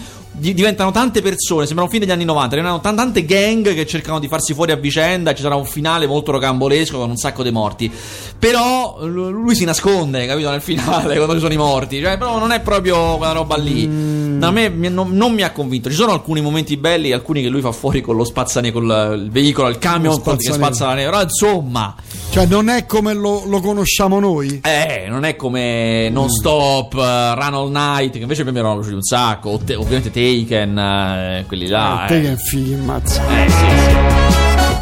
di- diventano tante persone, sembra un film degli anni 90, arrivano tan- tante gang che cercano di farsi fuori a vicenda, ci sarà un finale molto rocambolesco con un sacco di morti. Però lui si nasconde, capito, nel finale [laughs] quando ci sono i morti, cioè però non è proprio quella roba lì. Mm. A me mi- non, non mi ha convinto. Ci sono alcuni momenti belli, alcuni che lui fa fuori con lo spazzane con il veicolo, il camion che spazza la neve. Però insomma, Cioè, non è come lo, lo conosciamo noi. eh, non è come Non Stop, eh, Run All Night, che invece a me mi erano piaciuti un sacco. O te- ovviamente Taken, eh, quelli là. Eh. che figli, mazza. Eh, sì, sì.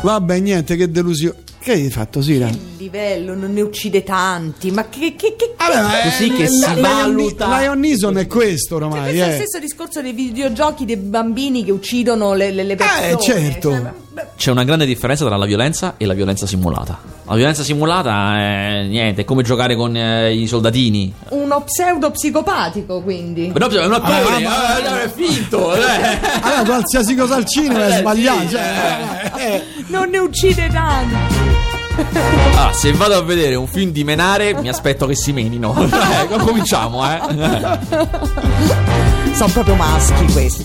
Vabbè, niente, che delusione. Che hai fatto, Sira? Il livello non ne uccide tanti, ma che. che, che Così che si valuta- Lion Neeson è questo Cioè, oramai, questo è eh. stesso discorso dei videogiochi dei bambini che uccidono le, le, le persone. certo. Cioè, beh, C'è una grande differenza tra la violenza e la violenza simulata. La violenza simulata è niente, è come giocare con eh, i soldatini. uno pseudo psicopatico, quindi. Però è un attore, Ah, ma- eh, è finto. eh. [laughs] Allora, qualsiasi cosa al cinema è Eh, sbagliato. sì, cioè, eh. Non ne uccide tanti. Ah, se vado a vedere un film di menare, mi aspetto che si menino. [laughs] Eh, cominciamo, eh. Sono proprio maschi questi.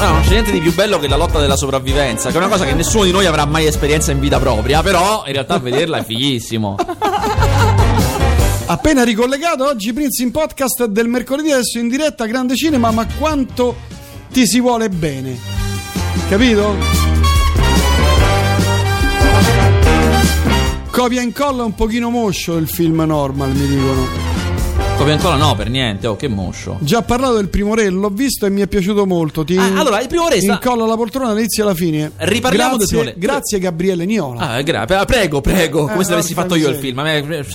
No, non c'è niente di più bello che la lotta della sopravvivenza, che è una cosa che nessuno di noi avrà mai esperienza in vita propria, però in realtà vederla è fighissimo. Appena ricollegato oggi Prince in podcast del mercoledì adesso in diretta Grande Cinema, ma quanto ti si vuole bene. Capito? Copia e incolla un pochino moscio il film normal, mi dicono. Copia ancora no, per niente. Oh, che moscio. Già parlato del primo re, l'ho visto e mi è piaciuto molto. Ti Ah, allora, il primo re sta- incolla la poltrona dall'inizio alla fine. Riparliamo del grazie, primo re. Grazie Gabriele Niola. Ah, gra- pre- prego, prego, come Eh, se l'avessi porca fatto io il film. A me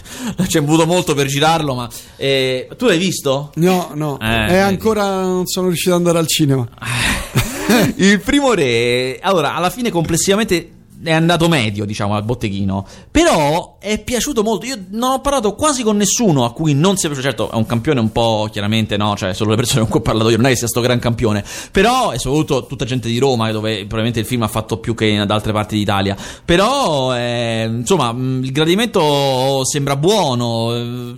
ci è voluto molto per girarlo, ma eh, tu l'hai visto? No, no, Eh, e ancora non sono riuscito ad andare al cinema. [laughs] il primo re, allora, alla fine complessivamente è andato medio, diciamo, al botteghino. Però è piaciuto molto. Io non ho parlato quasi con nessuno a cui non sia piaciuto. Certo, è un campione un po', chiaramente, no? Cioè, solo le persone con cui ho parlato io. Non è che sia sto gran campione. Però, e soprattutto tutta gente di Roma, dove probabilmente il film ha fatto più che ad altre parti d'Italia. Però, eh, insomma, mh, il gradimento sembra buono.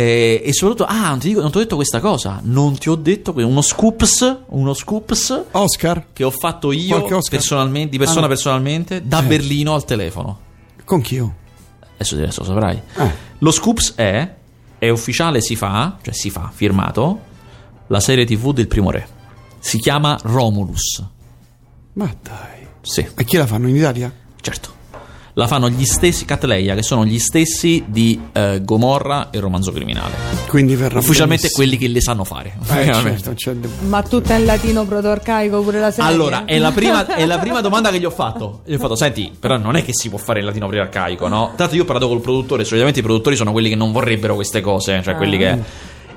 Eh, e soprattutto, ah, non ti, dico, non ti ho detto questa cosa. Non ti ho detto uno scoops. Uno scoops Oscar? che ho fatto io personalmente, di persona Ah, personalmente, da Eh. Berlino al telefono. Con chi io? Adesso, adesso lo saprai. Eh. Lo Scoops è, è ufficiale, si fa, cioè si fa, firmato, la serie tv del primo re. Si chiama Romulus. Ma dai. Sì, E chi la fanno in Italia? certo. La fanno gli stessi Catleia, che sono gli stessi di eh, Gomorra e Romanzo Criminale. Quindi verrà Ufficialmente benissimo. quelli che le sanno fare. Eh, certo, c'è il- Ma tutta in latino proto-arcaico pure la serie? Allora, è la, prima, è la prima domanda che gli ho fatto. Gli ho fatto, senti, però non è che si può fare il latino prearcaico, no? L'altro io ho parlato col produttore, solitamente i produttori sono quelli che non vorrebbero queste cose, cioè quelli che...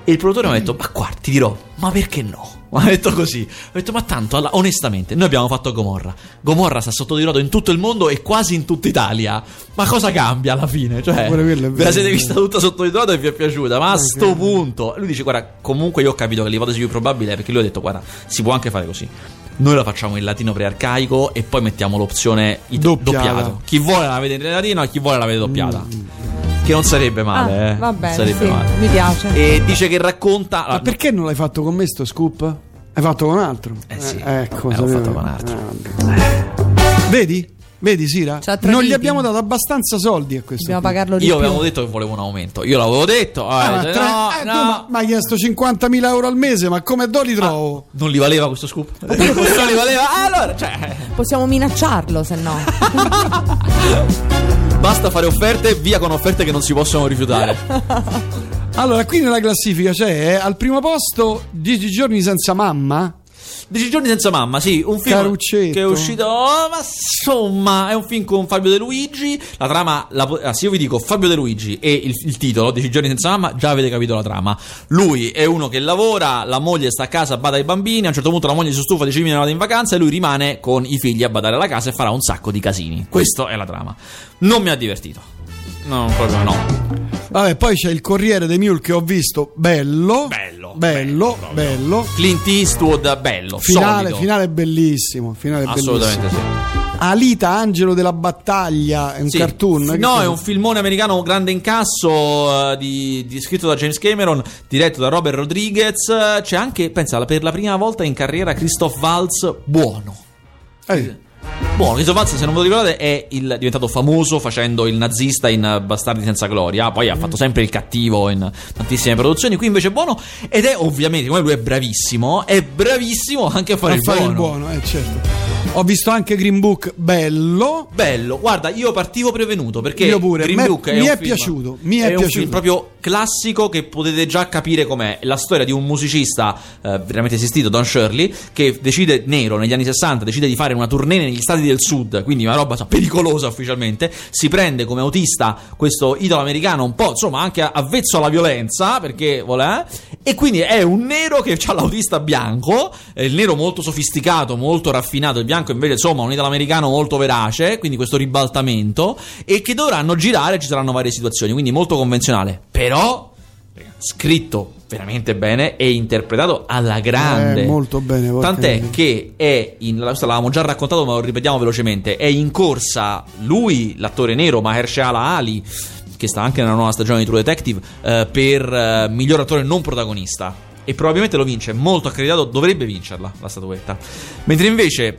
E il produttore mi ha detto, ma guarda, ti dirò, ma perché no? [laughs] Ha detto così. Ho detto, ma tanto, alla- onestamente, noi abbiamo fatto Gomorra. Gomorra sta sottotitolato in tutto il mondo e quasi in tutta Italia. Ma cosa cambia alla fine? Cioè, ve la siete vista tutta sottotitolata e vi è piaciuta, ma a sto punto... Lui dice, guarda, comunque io ho capito che l'ipotesi più probabile è perché lui ha detto, guarda, si può anche fare così. Noi la facciamo in latino prearcaico e poi mettiamo l'opzione it- Doppiata. doppiato. Chi vuole la vede in latino e chi vuole la vede doppiata. Che non sarebbe male, Ah, eh. va bene, sarebbe sì, male. mi piace. E dice che racconta. Ma perché non l'hai fatto con me sto scoop? Hai fatto con altro? Eh sì, ecco, eh, l'ho fatto con altro. Eh, Vedi? Vedi Sira? Non gli abbiamo dato abbastanza soldi a questo. Dobbiamo pagarlo di Io più. avevo detto che volevo un aumento. Io l'avevo detto. eh, Ah, ma no, tra- eh, no. tu ma- mi hai chiesto 50.000 euro al mese, ma come do li trovo? Non li valeva questo scoop? [laughs] non li valeva? Ah, Allora, cioè. Possiamo minacciarlo, se no. [laughs] Basta fare offerte, via con offerte che non si possono rifiutare. [laughs] Allora, qui nella classifica c'è eh, al primo posto 10 giorni senza mamma. 10 giorni senza mamma, sì, un film Caruccetto. che è uscito, oh, ma insomma, è un film con Fabio De Luigi. La trama, la, ah, se io vi dico Fabio De Luigi e il, il titolo 10 giorni senza mamma, già avete capito la trama. Lui è uno che lavora, la moglie sta a casa, bada ai bambini. A un certo punto la moglie si stufa, decide di andare in vacanza e lui rimane con i figli a badare alla casa e farà un sacco di casini. Questa è la trama. Non mi ha divertito. No, proprio no. Vabbè, poi c'è il Corriere dei Mule che ho visto, bello. Bello, bello, bello, bello. Clint Eastwood, bello, Finale, solido. finale bellissimo. Finale Assolutamente bellissimo. sì. Alita, Angelo della Battaglia, è un Sì. cartoon. Che No, è un filmone americano grande incasso eh, di, di- scritto da James Cameron, diretto da Robert Rodriguez. C'è anche, pensa, per la prima volta in carriera Christoph Waltz buono. Eh, Buono, Christoph Waltz, se non ve lo ricordate, è il- diventato famoso facendo il nazista in Bastardi senza gloria. Poi ha fatto sempre il cattivo in tantissime produzioni. Qui invece è buono. Ed è ovviamente, come lui è bravissimo, è bravissimo anche a fare, a il, fare buono. il buono, eh, certo. Ho visto anche Green Book, bello. Bello, guarda, io partivo prevenuto perché Io pure, Green me- Book è mi un è film- piaciuto, mi è un piaciuto. film proprio classico che potete già capire com'è. La storia di un musicista eh, veramente esistito, Don Shirley, che decide, nero, negli anni 60, decide di fare una tournée negli stati del sud, quindi una roba insomma, pericolosa ufficialmente. Si prende come autista questo idolo americano un po', insomma, anche avvezzo alla violenza, perché vuole, eh? E quindi è un nero che ha l'autista bianco, il nero molto sofisticato, molto raffinato, il bianco invece insomma un italo-americano molto verace, quindi questo ribaltamento, e che dovranno girare, ci saranno varie situazioni, quindi molto convenzionale. Però, scritto veramente bene e interpretato alla grande. Eh, molto bene, Tant'è miseria. che è in, l'avevamo già raccontato, ma lo ripetiamo velocemente. È in corsa lui, l'attore nero, Mahershala Ali, che sta anche nella nuova stagione di True Detective, eh, per eh, miglior attore non protagonista. E probabilmente lo vince, molto accreditato, dovrebbe vincerla la statuetta. Mentre invece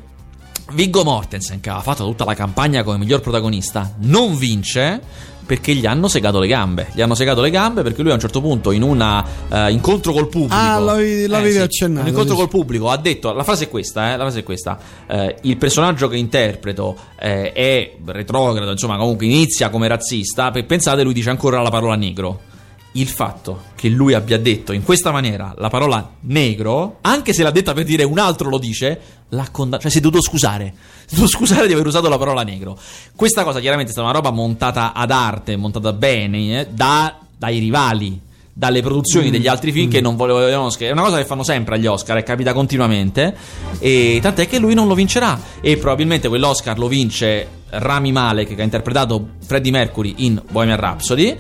Viggo Mortensen, che aveva fatto tutta la campagna come miglior protagonista, non vince perché gli hanno segato le gambe. Gli hanno segato le gambe perché lui a un certo punto in un incontro col pubblico. Ah, l'avevi- l'avevi accennato, Un incontro sì, col pubblico ha detto. La frase è questa: eh, la frase è questa. eh, il personaggio che interpreto eh, è retrogrado, insomma, comunque inizia come razzista. pe- Pensate, lui dice ancora la parola negro. Il fatto che lui abbia detto in questa maniera la parola negro, anche se l'ha detta per dire un altro lo dice, l'ha condannato. Cioè, si è dovuto scusare. Si è dovuto scusare di aver usato la parola negro. Questa cosa chiaramente è stata una roba montata ad arte, montata bene, eh, da- dai rivali. Dalle produzioni degli altri film che non volevano Oscar. È una cosa che fanno sempre agli Oscar, e capita continuamente. E tant'è che lui non lo vincerà. E probabilmente quell'Oscar lo vince Rami Malek, che ha interpretato Freddie Mercury in Bohemian Rhapsody.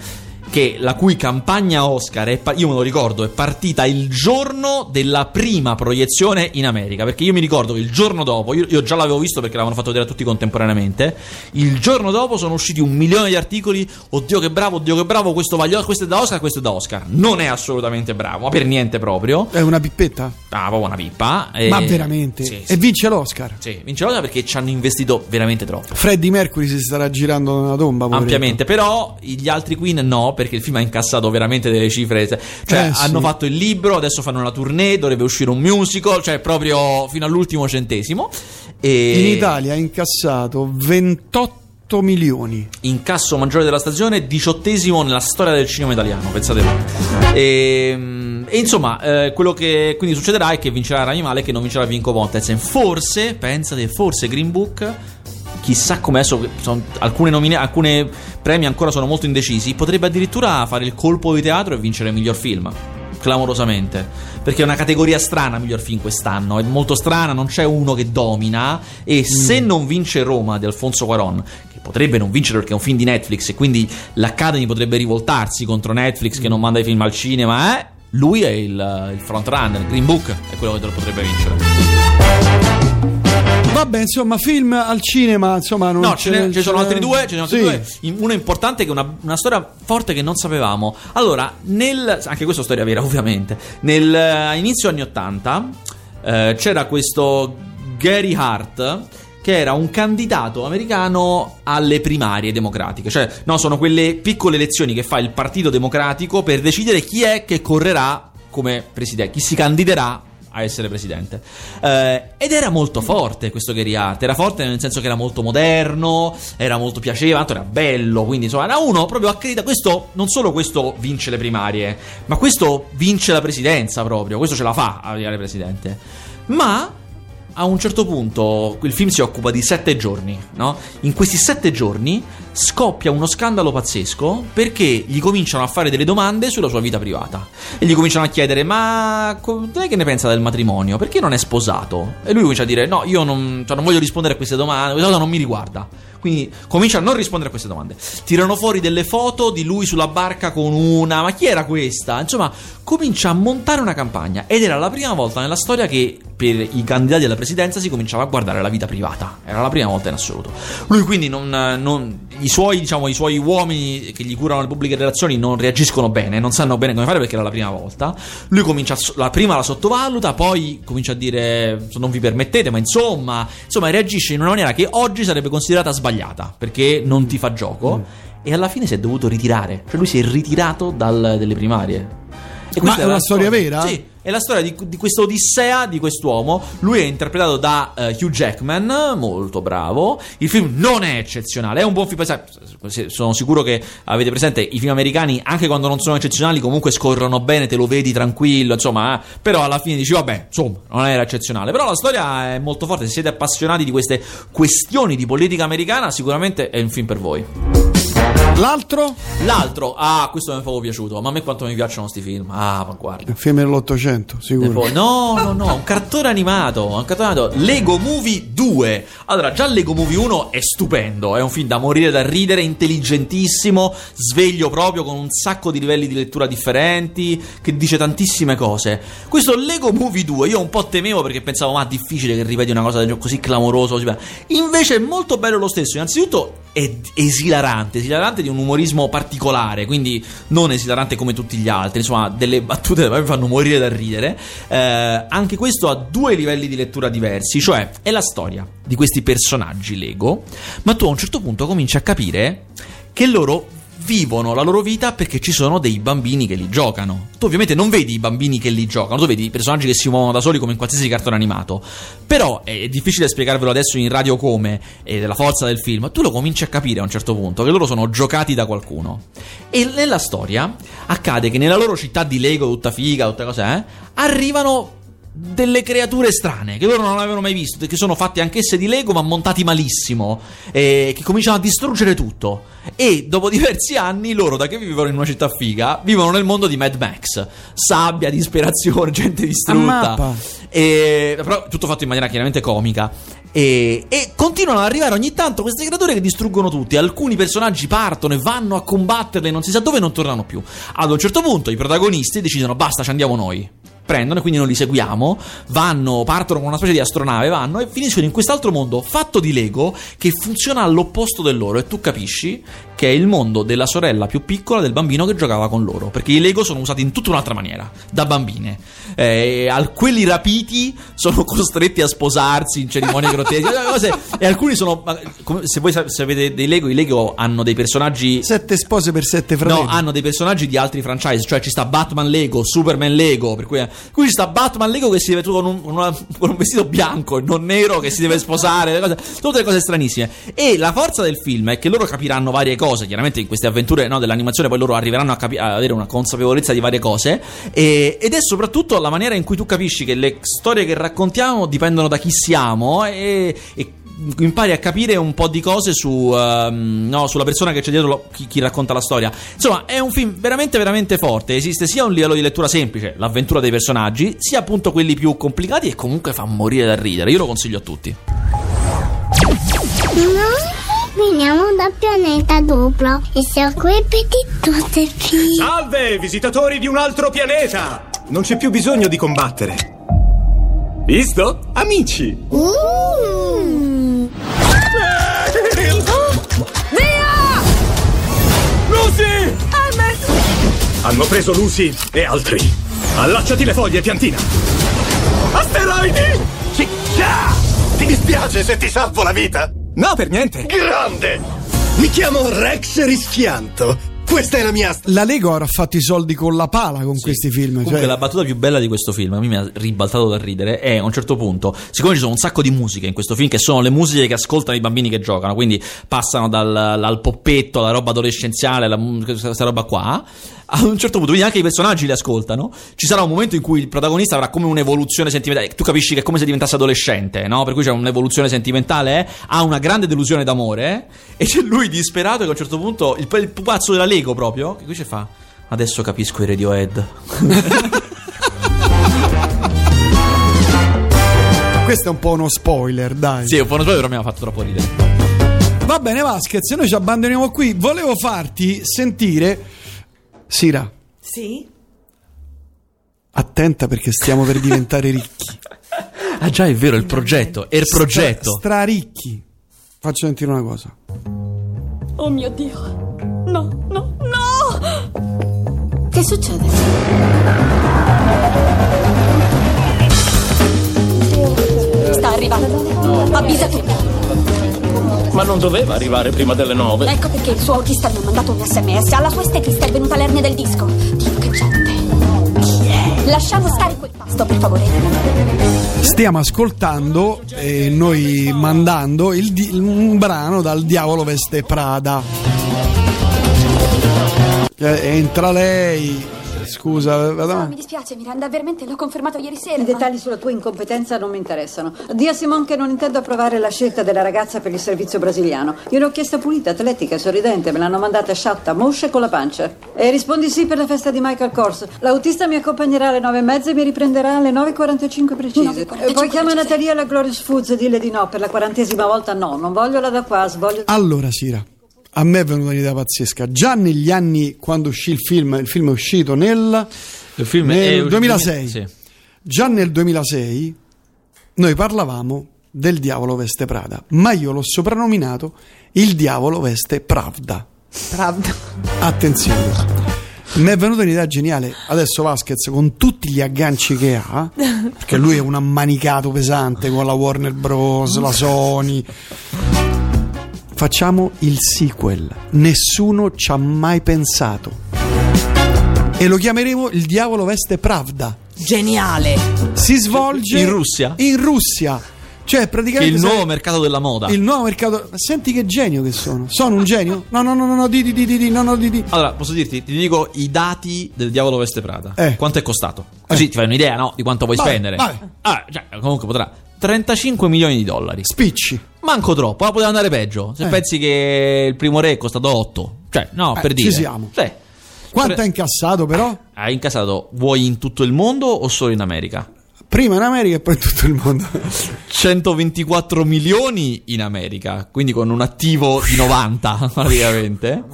Che la cui campagna Oscar, è io me lo ricordo, è partita il giorno della prima proiezione in America. Perché io mi ricordo che il giorno dopo, io, io già l'avevo visto perché l'avevano fatto vedere a tutti contemporaneamente. Il giorno dopo sono usciti un milione di articoli. Oddio, che bravo, oddio, che bravo. Questo, va agli Oscar, questo è da Oscar, questo è da Oscar. Non è assolutamente bravo, ma per niente proprio. È una pippetta? Ah, proprio una pippa. E- Ma veramente? Sì, E sì. vince l'Oscar. Sì, vince l'Oscar perché ci hanno investito veramente troppo. Freddie Mercury si starà girando nella tomba. poveretto. Ampiamente, però gli altri Queen no, perché il film ha incassato veramente delle cifre. Cioè, Eh, sì. hanno fatto il libro, adesso fanno una tournée, dovrebbe uscire un musical, cioè proprio fino all'ultimo centesimo. E In Italia ha incassato 28 milioni. Incasso maggiore della stagione, diciottesimo nella storia del cinema italiano, pensate voi. E, e insomma, eh, quello che quindi succederà è che vincerà Rami Malek e non vincerà Vinco Montez. Forse, pensate, forse Green Book, chissà come adesso sono, alcune, nomine, alcune premi ancora sono molto indecisi, potrebbe addirittura fare il colpo di teatro e vincere il miglior film. Clamorosamente, perché è una categoria strana. Miglior film quest'anno è molto strana. Non c'è uno che domina. E se non vince Roma di Alfonso Cuaron, che potrebbe non vincere perché è un film di Netflix, e quindi l'Academy potrebbe rivoltarsi contro Netflix che non manda i film al cinema, eh? Lui è il, il frontrunner. Green Book è quello che lo potrebbe vincere. Vabbè, insomma, film al cinema, insomma, non No, ce ce ne, ci sono ce altri due. Ce ne sono altri Sì. due. Uno importante che è una, una storia forte che non sapevamo. Allora, nel, anche questa è storia vera, [laughs] ovviamente. Nel eh, inizio anni 80 eh, c'era questo Gary Hart. Che era un candidato americano alle primarie democratiche, cioè, no, sono quelle piccole elezioni che fa il Partito Democratico per decidere chi è che correrà come presidente, chi si candiderà a essere presidente. Eh, ed era molto forte questo Gary Hart. Era forte nel senso che era molto moderno, era molto piacevole, era bello. Quindi, insomma, era uno proprio accreditato. Questo, non solo questo vince le primarie, ma questo vince la presidenza proprio. Questo ce la fa a diventare presidente. Ma. A un certo punto il film si occupa di sette giorni, no? In questi sette giorni scoppia uno scandalo pazzesco perché gli cominciano a fare delle domande sulla sua vita privata. E gli cominciano a chiedere: Ma lei che ne pensa del matrimonio? Perché non è sposato? E lui comincia a dire: No, io non, cioè, non voglio rispondere a queste domande, questa cosa non mi riguarda. Quindi comincia a non rispondere a queste domande. Tirano fuori delle foto di lui sulla barca con una. Ma chi era questa? Insomma, comincia a montare una campagna. Ed era la prima volta nella storia che per i candidati alla presidenza si cominciava a guardare la vita privata. Era la prima volta in assoluto. Lui quindi non. non- i, suoi, diciamo, I suoi uomini che gli curano le pubbliche relazioni non reagiscono bene, non sanno bene come fare perché era la prima volta. Lui comincia. la prima la sottovaluta, poi comincia a dire: Non vi permettete, ma insomma. Insomma, reagisce in una maniera che oggi sarebbe considerata sbagliata perché non ti fa gioco. E alla fine si è dovuto ritirare. Cioè, lui si è ritirato dal- dalle primarie. E Ma è una storia vera? Sì, è la storia di, di questa odissea di quest'uomo. Lui è interpretato da eh, Hugh Jackman, molto bravo. Il film non è eccezionale, è un buon film. Sono sicuro che avete presente i film americani, anche quando non sono eccezionali, comunque scorrono bene, te lo vedi tranquillo. Insomma, eh. però alla fine dici, vabbè, insomma, non era eccezionale. Però la storia è molto forte. Se siete appassionati di queste questioni di politica americana, sicuramente è un film per voi. L'altro? L'altro, ah, questo mi è proprio piaciuto. Ma a me quanto mi piacciono questi film. Ah, ma guarda. Il film dell'Ottocento, sicuro. poi, no, no, no, un cartone animato, un cartone animato, Lego Movie 2. Allora, già Lego Movie 1 è stupendo, è un film da morire da ridere, intelligentissimo, sveglio proprio, con un sacco di livelli di lettura differenti, che dice tantissime cose. Questo Lego Movie 2 io un po' temevo perché pensavo, ma difficile che ripeti una cosa così clamoroso. così. Invece è molto bello lo stesso, innanzitutto è esilarante, esilarante di un umorismo particolare, quindi non esilarante come tutti gli altri, insomma, delle battute che fanno morire da ridere. Eh, anche questo ha due livelli di lettura diversi, cioè è la storia di questi personaggi Lego, ma tu a un certo punto cominci a capire che loro vivono la loro vita perché ci sono dei bambini che li giocano. Tu ovviamente non vedi i bambini che li giocano, tu vedi i personaggi che si muovono da soli come in qualsiasi cartone animato. Però è difficile spiegarvelo adesso in radio come e della forza del film. Tu lo cominci a capire a un certo punto che loro sono giocati da qualcuno. E nella storia accade che nella loro città di Lego, tutta figa, tutte cose, eh, arrivano delle creature strane che loro non avevano mai visto, che sono fatte anch'esse di Lego ma montati malissimo, e che cominciano a distruggere tutto. E dopo [laughs] diversi anni loro, da che vivono in una città figa, vivono nel mondo di Mad Max. Sabbia, disperazione, [laughs] gente distrutta. E, però tutto fatto in maniera chiaramente comica. E, e continuano ad arrivare ogni tanto queste creature che distruggono tutti. Alcuni personaggi partono e vanno a combatterle, non si sa dove e non tornano più. Ad un certo punto i protagonisti decidono: basta, ci andiamo noi. Prendono e quindi noi li seguiamo. Vanno, partono con una specie di astronave, vanno e finiscono in quest'altro mondo fatto di Lego che funziona all'opposto del loro. E tu capisci che è il mondo della sorella più piccola del bambino che giocava con loro. Perché i Lego sono usati in tutta un'altra maniera, da bambine. Eh, al- quelli rapiti sono [laughs] costretti a sposarsi in cerimonie grottesche. cose- e alcuni sono. come- Se voi sa- se avete dei Lego, i Lego hanno dei personaggi. Sette spose per sette fratelli. No, hanno dei personaggi di altri franchise, cioè ci sta Batman Lego, Superman Lego, per cui qui ci sta Batman Lego che si deve con un, con una- con un vestito bianco e non nero che si deve sposare, cose- tutte le cose stranissime. E la forza del film è che loro capiranno varie cose, chiaramente in queste avventure no, dell'animazione poi loro arriveranno a, capi- a avere una consapevolezza di varie cose e- ed è soprattutto la maniera in cui tu capisci che le storie che raccontiamo dipendono da chi siamo e- e impari a capire un po' di cose su, ehm, no, sulla persona che c'è dietro lo- chi, chi racconta la storia. Insomma, è un film veramente, veramente forte. Esiste sia un livello di lettura semplice, l'avventura dei personaggi, sia appunto quelli più complicati e comunque fa morire da ridere. Io lo consiglio a tutti. Noi veniamo dal pianeta Duplo e siamo qui per di tutte film. Salve, visitatori di un altro pianeta! Non c'è più bisogno di combattere. Visto? Amici! Mm. Lucy! Hanno preso Lucy e altri. Allacciati le foglie, piantina! Asteroidi! Ciccia! Ti dispiace se ti salvo la vita? No, per niente! Grande! Mi chiamo Rex Rischianto. Questa è la mia La Lego avrà fatto i soldi con la pala con questi film. Comunque cioè- la battuta più bella di questo film, a me mi ha ribaltato da ridere, è a un certo punto, siccome ci sono un sacco di musiche in questo film, che sono le musiche che ascoltano i bambini che giocano, quindi passano dal, dal poppetto alla roba adolescenziale, alla questa roba qua, a un certo punto, quindi anche i personaggi li ascoltano, ci sarà un momento in cui il protagonista avrà come un'evoluzione sentimentale, tu capisci che è come se diventasse adolescente, no? Per cui c'è un'evoluzione sentimentale, eh? ha una grande delusione d'amore, eh? e c'è lui disperato che a un certo punto, il, il pupazzo della Lego proprio, che qui ci fa... Adesso capisco i Radiohead. [laughs] Questo è un po' uno spoiler, dai. Sì, un po' uno spoiler, però mi ha fatto troppo ridere. Va bene, Vasquez, noi ci abbandoniamo qui. Volevo farti sentire. Sira, Sì? attenta perché stiamo per diventare ricchi. Ah già, è vero, il progetto, è il progetto. Stra, straricchi. Faccio sentire una cosa. Oh mio Dio. No, no! Che succede? Sta arrivando. Avvisa tutti. Ma non doveva arrivare prima delle nove. Ecco perché il suo autista mi ha mandato un sms. Alla sua estetista è venuta l'ernia del disco. Dio, che gente. Chi è? Lasciamo stare quel pasto, per favore. Stiamo ascoltando e noi mandando il di- un brano dal Diavolo Veste Prada. Eh, Entra lei. Scusa, vado- No, mi dispiace, Miranda, veramente l'ho confermato ieri sera. I dettagli sulla tua incompetenza non mi interessano. Dì a Simon che non intendo approvare la scelta della ragazza per il servizio brasiliano. Io l'ho chiesta pulita, atletica, sorridente, me l'hanno mandata sciatta, moscia e con la pancia. E rispondi sì per la festa di Michael Kors. L'autista mi accompagnerà alle nove e mezza e mi riprenderà alle 9.45 precise. 9:45 E poi chiama precise. Natalia alla Glorious Foods e dille di no, per la quarantesima volta no. Non voglio la da qua, voglio... Allora, Sira, a me è venuta un'idea pazzesca. Già negli anni quando uscì il film, il film è uscito nel, Il film nel è uscito- 2006. Sì. Già nel 2006 noi parlavamo del Diavolo Veste Prada, ma io l'ho soprannominato il Diavolo Veste Pravda. Pravda. Attenzione. Mi è venuta un'idea geniale. Adesso Vasquez, con tutti gli agganci che ha, [laughs] perché lui è un ammanicato pesante con la Warner Bros., la Sony. Facciamo il sequel. Nessuno ci ha mai pensato. E lo chiameremo Il diavolo veste Pravda. Geniale. Si svolge In Russia? In Russia. Cioè, praticamente il nuovo mercato della moda. il nuovo mercato. Ma Senti che genio che sono. Sono un genio? No, no, no, no, no, di, di, di, di, di, no, no, di, di. Allora, posso dirti, ti dico i dati del Diavolo Veste Prada. Eh. Quanto è costato? Così ti fai un'idea, no? Di quanto puoi Vabbè, spendere. vabbè. Ah, cioè, comunque potrà. 35 milioni di dollari. Spicci. Manco troppo, ma poteva andare peggio. Se Eh. pensi che il primo re è costato 8. Cioè, no, Eh, per ci dire. siamo. Sì. Quanto Pre- ha incassato, però? Ha incasato, vuoi in tutto il mondo o solo in America? Prima in America e poi in tutto il mondo. [laughs] 124 milioni in America, quindi con un attivo di 90 [laughs] praticamente.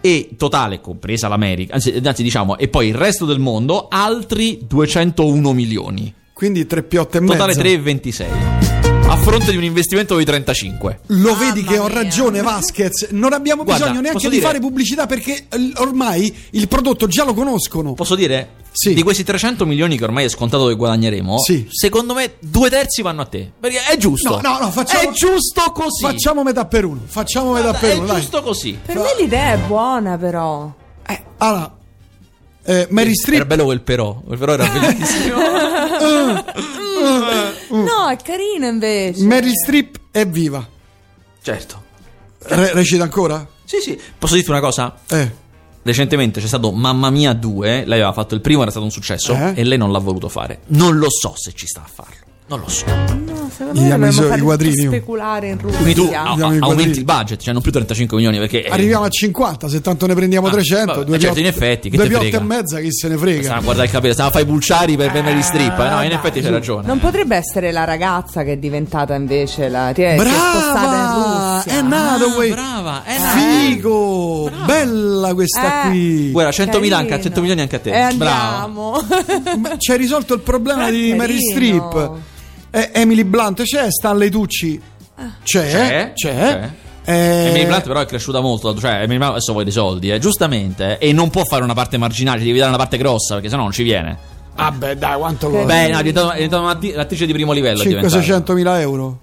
E totale, compresa l'America, anzi, anzi diciamo, e poi il resto del mondo, altri 201 milioni. Quindi tre piotte e mezza. Totale 3,26. A fronte di un investimento di 35. Lo vedi che ho ragione Vasquez, non abbiamo Guarda, bisogno neanche di dire- fare pubblicità perché eh, ormai il prodotto già lo conoscono. Posso dire? Sì. Di questi 300 milioni che ormai è scontato che guadagneremo, Sì. secondo me due terzi vanno a te. Perché è giusto. No, no, no, facciamo- È giusto così. Facciamo metà per uno, facciamo metà per è uno, dai. giusto così. Per me l'idea è buona, però. Allora, eh, Mary Era Streep bello quel però. Quel però era [laughs] bellissimo. No, è carino invece. Meryl Streep è viva. certo. Re- recita ancora? Sì, sì. Posso dirti una cosa? Eh. Recentemente c'è stato Mamma Mia 2. Lei aveva fatto il primo, era stato un successo. Eh? E lei non l'ha voluto fare. Non lo so se ci sta a farlo. Non lo so. No, secondo Gli me diamo i so- quadrini. speculare in Russia. Quindi tu a- a- aumenti il budget, cioè non più 35 milioni perché. eh, Arriviamo a 50, se tanto ne prendiamo Ah, 300. vabbè, due certo, piotte- in effetti, che due te piotte e mezza, chi se ne frega. Stava a guardare il capello, stava a fare i pulciari per, per Meryl Streep. eh, No, in effetti c'hai ragione. Non potrebbe essere la ragazza che è diventata invece la. Ti è, spostata in Brava! Russia. È nato Ah, brava, è Figo! Bella questa Eh. qui. Guarda, 100.000 anche, Carino. 100 milioni anche a te. E Brava. andiamo. Ma [laughs] Ci hai risolto il problema di Carino. Mary Streep. Eh, Emily Blunt c'è, Stanley Tucci c'è, C'è, c'è. c'è. Eh, Emily Blunt però è cresciuta molto, cioè Emily Blunt adesso vuole dei soldi, eh, giustamente, eh, e non può fare una parte marginale, devi dare una parte grossa perché sennò non ci viene. Vabbè, dai, quanto vuoi? Beh, no, è diventata un'attrice di primo livello. è diventata. 500 mila euro.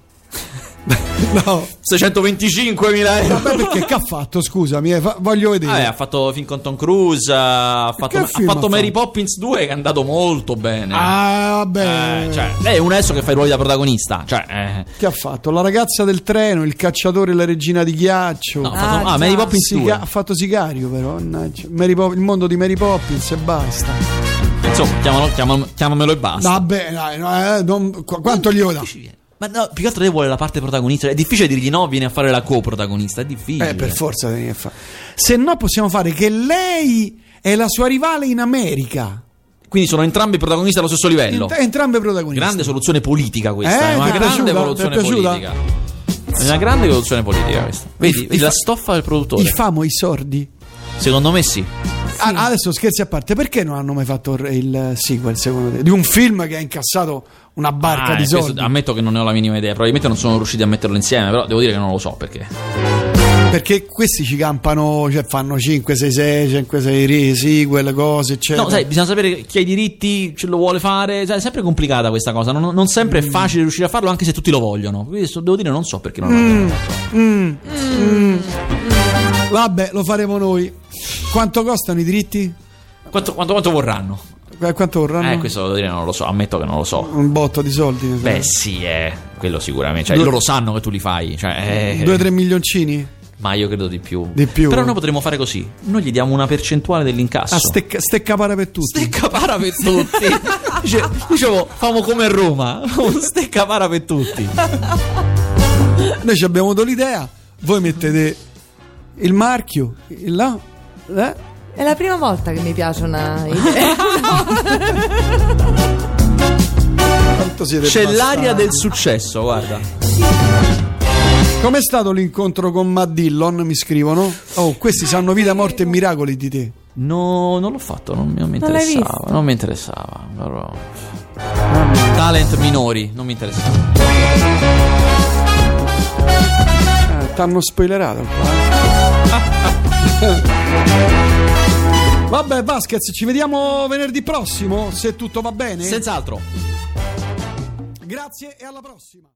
[laughs] no, 625 mila euro. vabbè, perché che ha fatto? Scusami, eh, fa- voglio vedere. Vabbè, ha fatto film con Tom Cruise, ha fatto, ha fatto ha Mary fatto? Poppins 2 che è andato molto bene. ah, vabbè. Eh, cioè, lei è un adesso che fa i ruoli da protagonista. Cioè, eh, Che ha fatto? La ragazza del treno, il cacciatore e la regina di ghiaccio. no, ha fatto, Ah, ah, Mary già. Poppins Sica- 2. ha fatto sicario, però. Pop- il mondo di Mary Poppins e basta. Insomma, chiamalo- chiamalo- chiamamelo e basta. Vabbè, dai, no, eh, non- qu- quanto gli dà? Ma no, più che altro lei vuole la parte protagonista. È difficile dirgli no, vieni a fare la coprotagonista. È difficile. Eh, per forza devi fare. Se no, possiamo fare che lei è la sua rivale in America. Quindi sono entrambi protagonisti allo stesso livello. Ent- entrambe protagoniste. Grande soluzione politica questa. Eh, è una grande piaciuta? evoluzione politica. È una grande evoluzione politica questa. Vedi, I- la fa- stoffa del produttore. I famo, i sordi. Secondo me sì. Ah, adesso scherzi a parte, perché non hanno mai fatto il- sequel, secondo te? Di un film che ha incassato una barca Ah, di eh, questo- soldi. ammetto che non ne ho la minima idea. Probabilmente non sono riusciti a metterlo insieme. Però devo dire che non lo so perché. Perché questi ci campano, cioè fanno 5, 6, 6, 5, 6 sequel, cose, eccetera. No, sai, bisogna sapere chi ha i diritti, ce lo vuole fare. Sai, è sempre complicata questa cosa. Non, non sempre Mm. è facile riuscire a farlo, anche se tutti lo vogliono. Quindi devo dire, non so perché non l'hanno fatto. Mm, mm. Vabbè, lo faremo noi. Quanto costano i diritti? Quanto, quanto, quanto vorranno? Eh, Quanto vorranno? Eh, questo devo dire, non lo so. Ammetto che non lo so. Un botto di soldi. so. Beh, sì, eh, quello sicuramente. Cioè, Due- loro sanno che tu li fai. Cioè, eh, 2-3 milioncini? Ma io credo di più. Di più? Però noi potremmo fare così. Noi gli diamo una percentuale dell'incasso. Ah, stecca, stecca para per tutti. Stecca para per tutti. [laughs] Dice- dicevo, famo come a Roma. [laughs] Stecca para per tutti. Noi ci abbiamo avuto l'idea, voi mettete il marchio, il là, eh? È la prima volta che mi piace una idea. C'è l'aria del successo, guarda. Com'è stato l'incontro con Matt Dillon? Mi scrivono. Oh, questi sanno vita, morte e miracoli di te. No, non l'ho fatto, non, mi- non mi Non interessava. Non mi interessava. però- Talent minori, non mi interessava. Eh, T'hanno spoilerato qua. [laughs] [laughs] Vabbè, Vasquez, ci vediamo venerdì prossimo, se tutto va bene. Senz'altro. Grazie e alla prossima.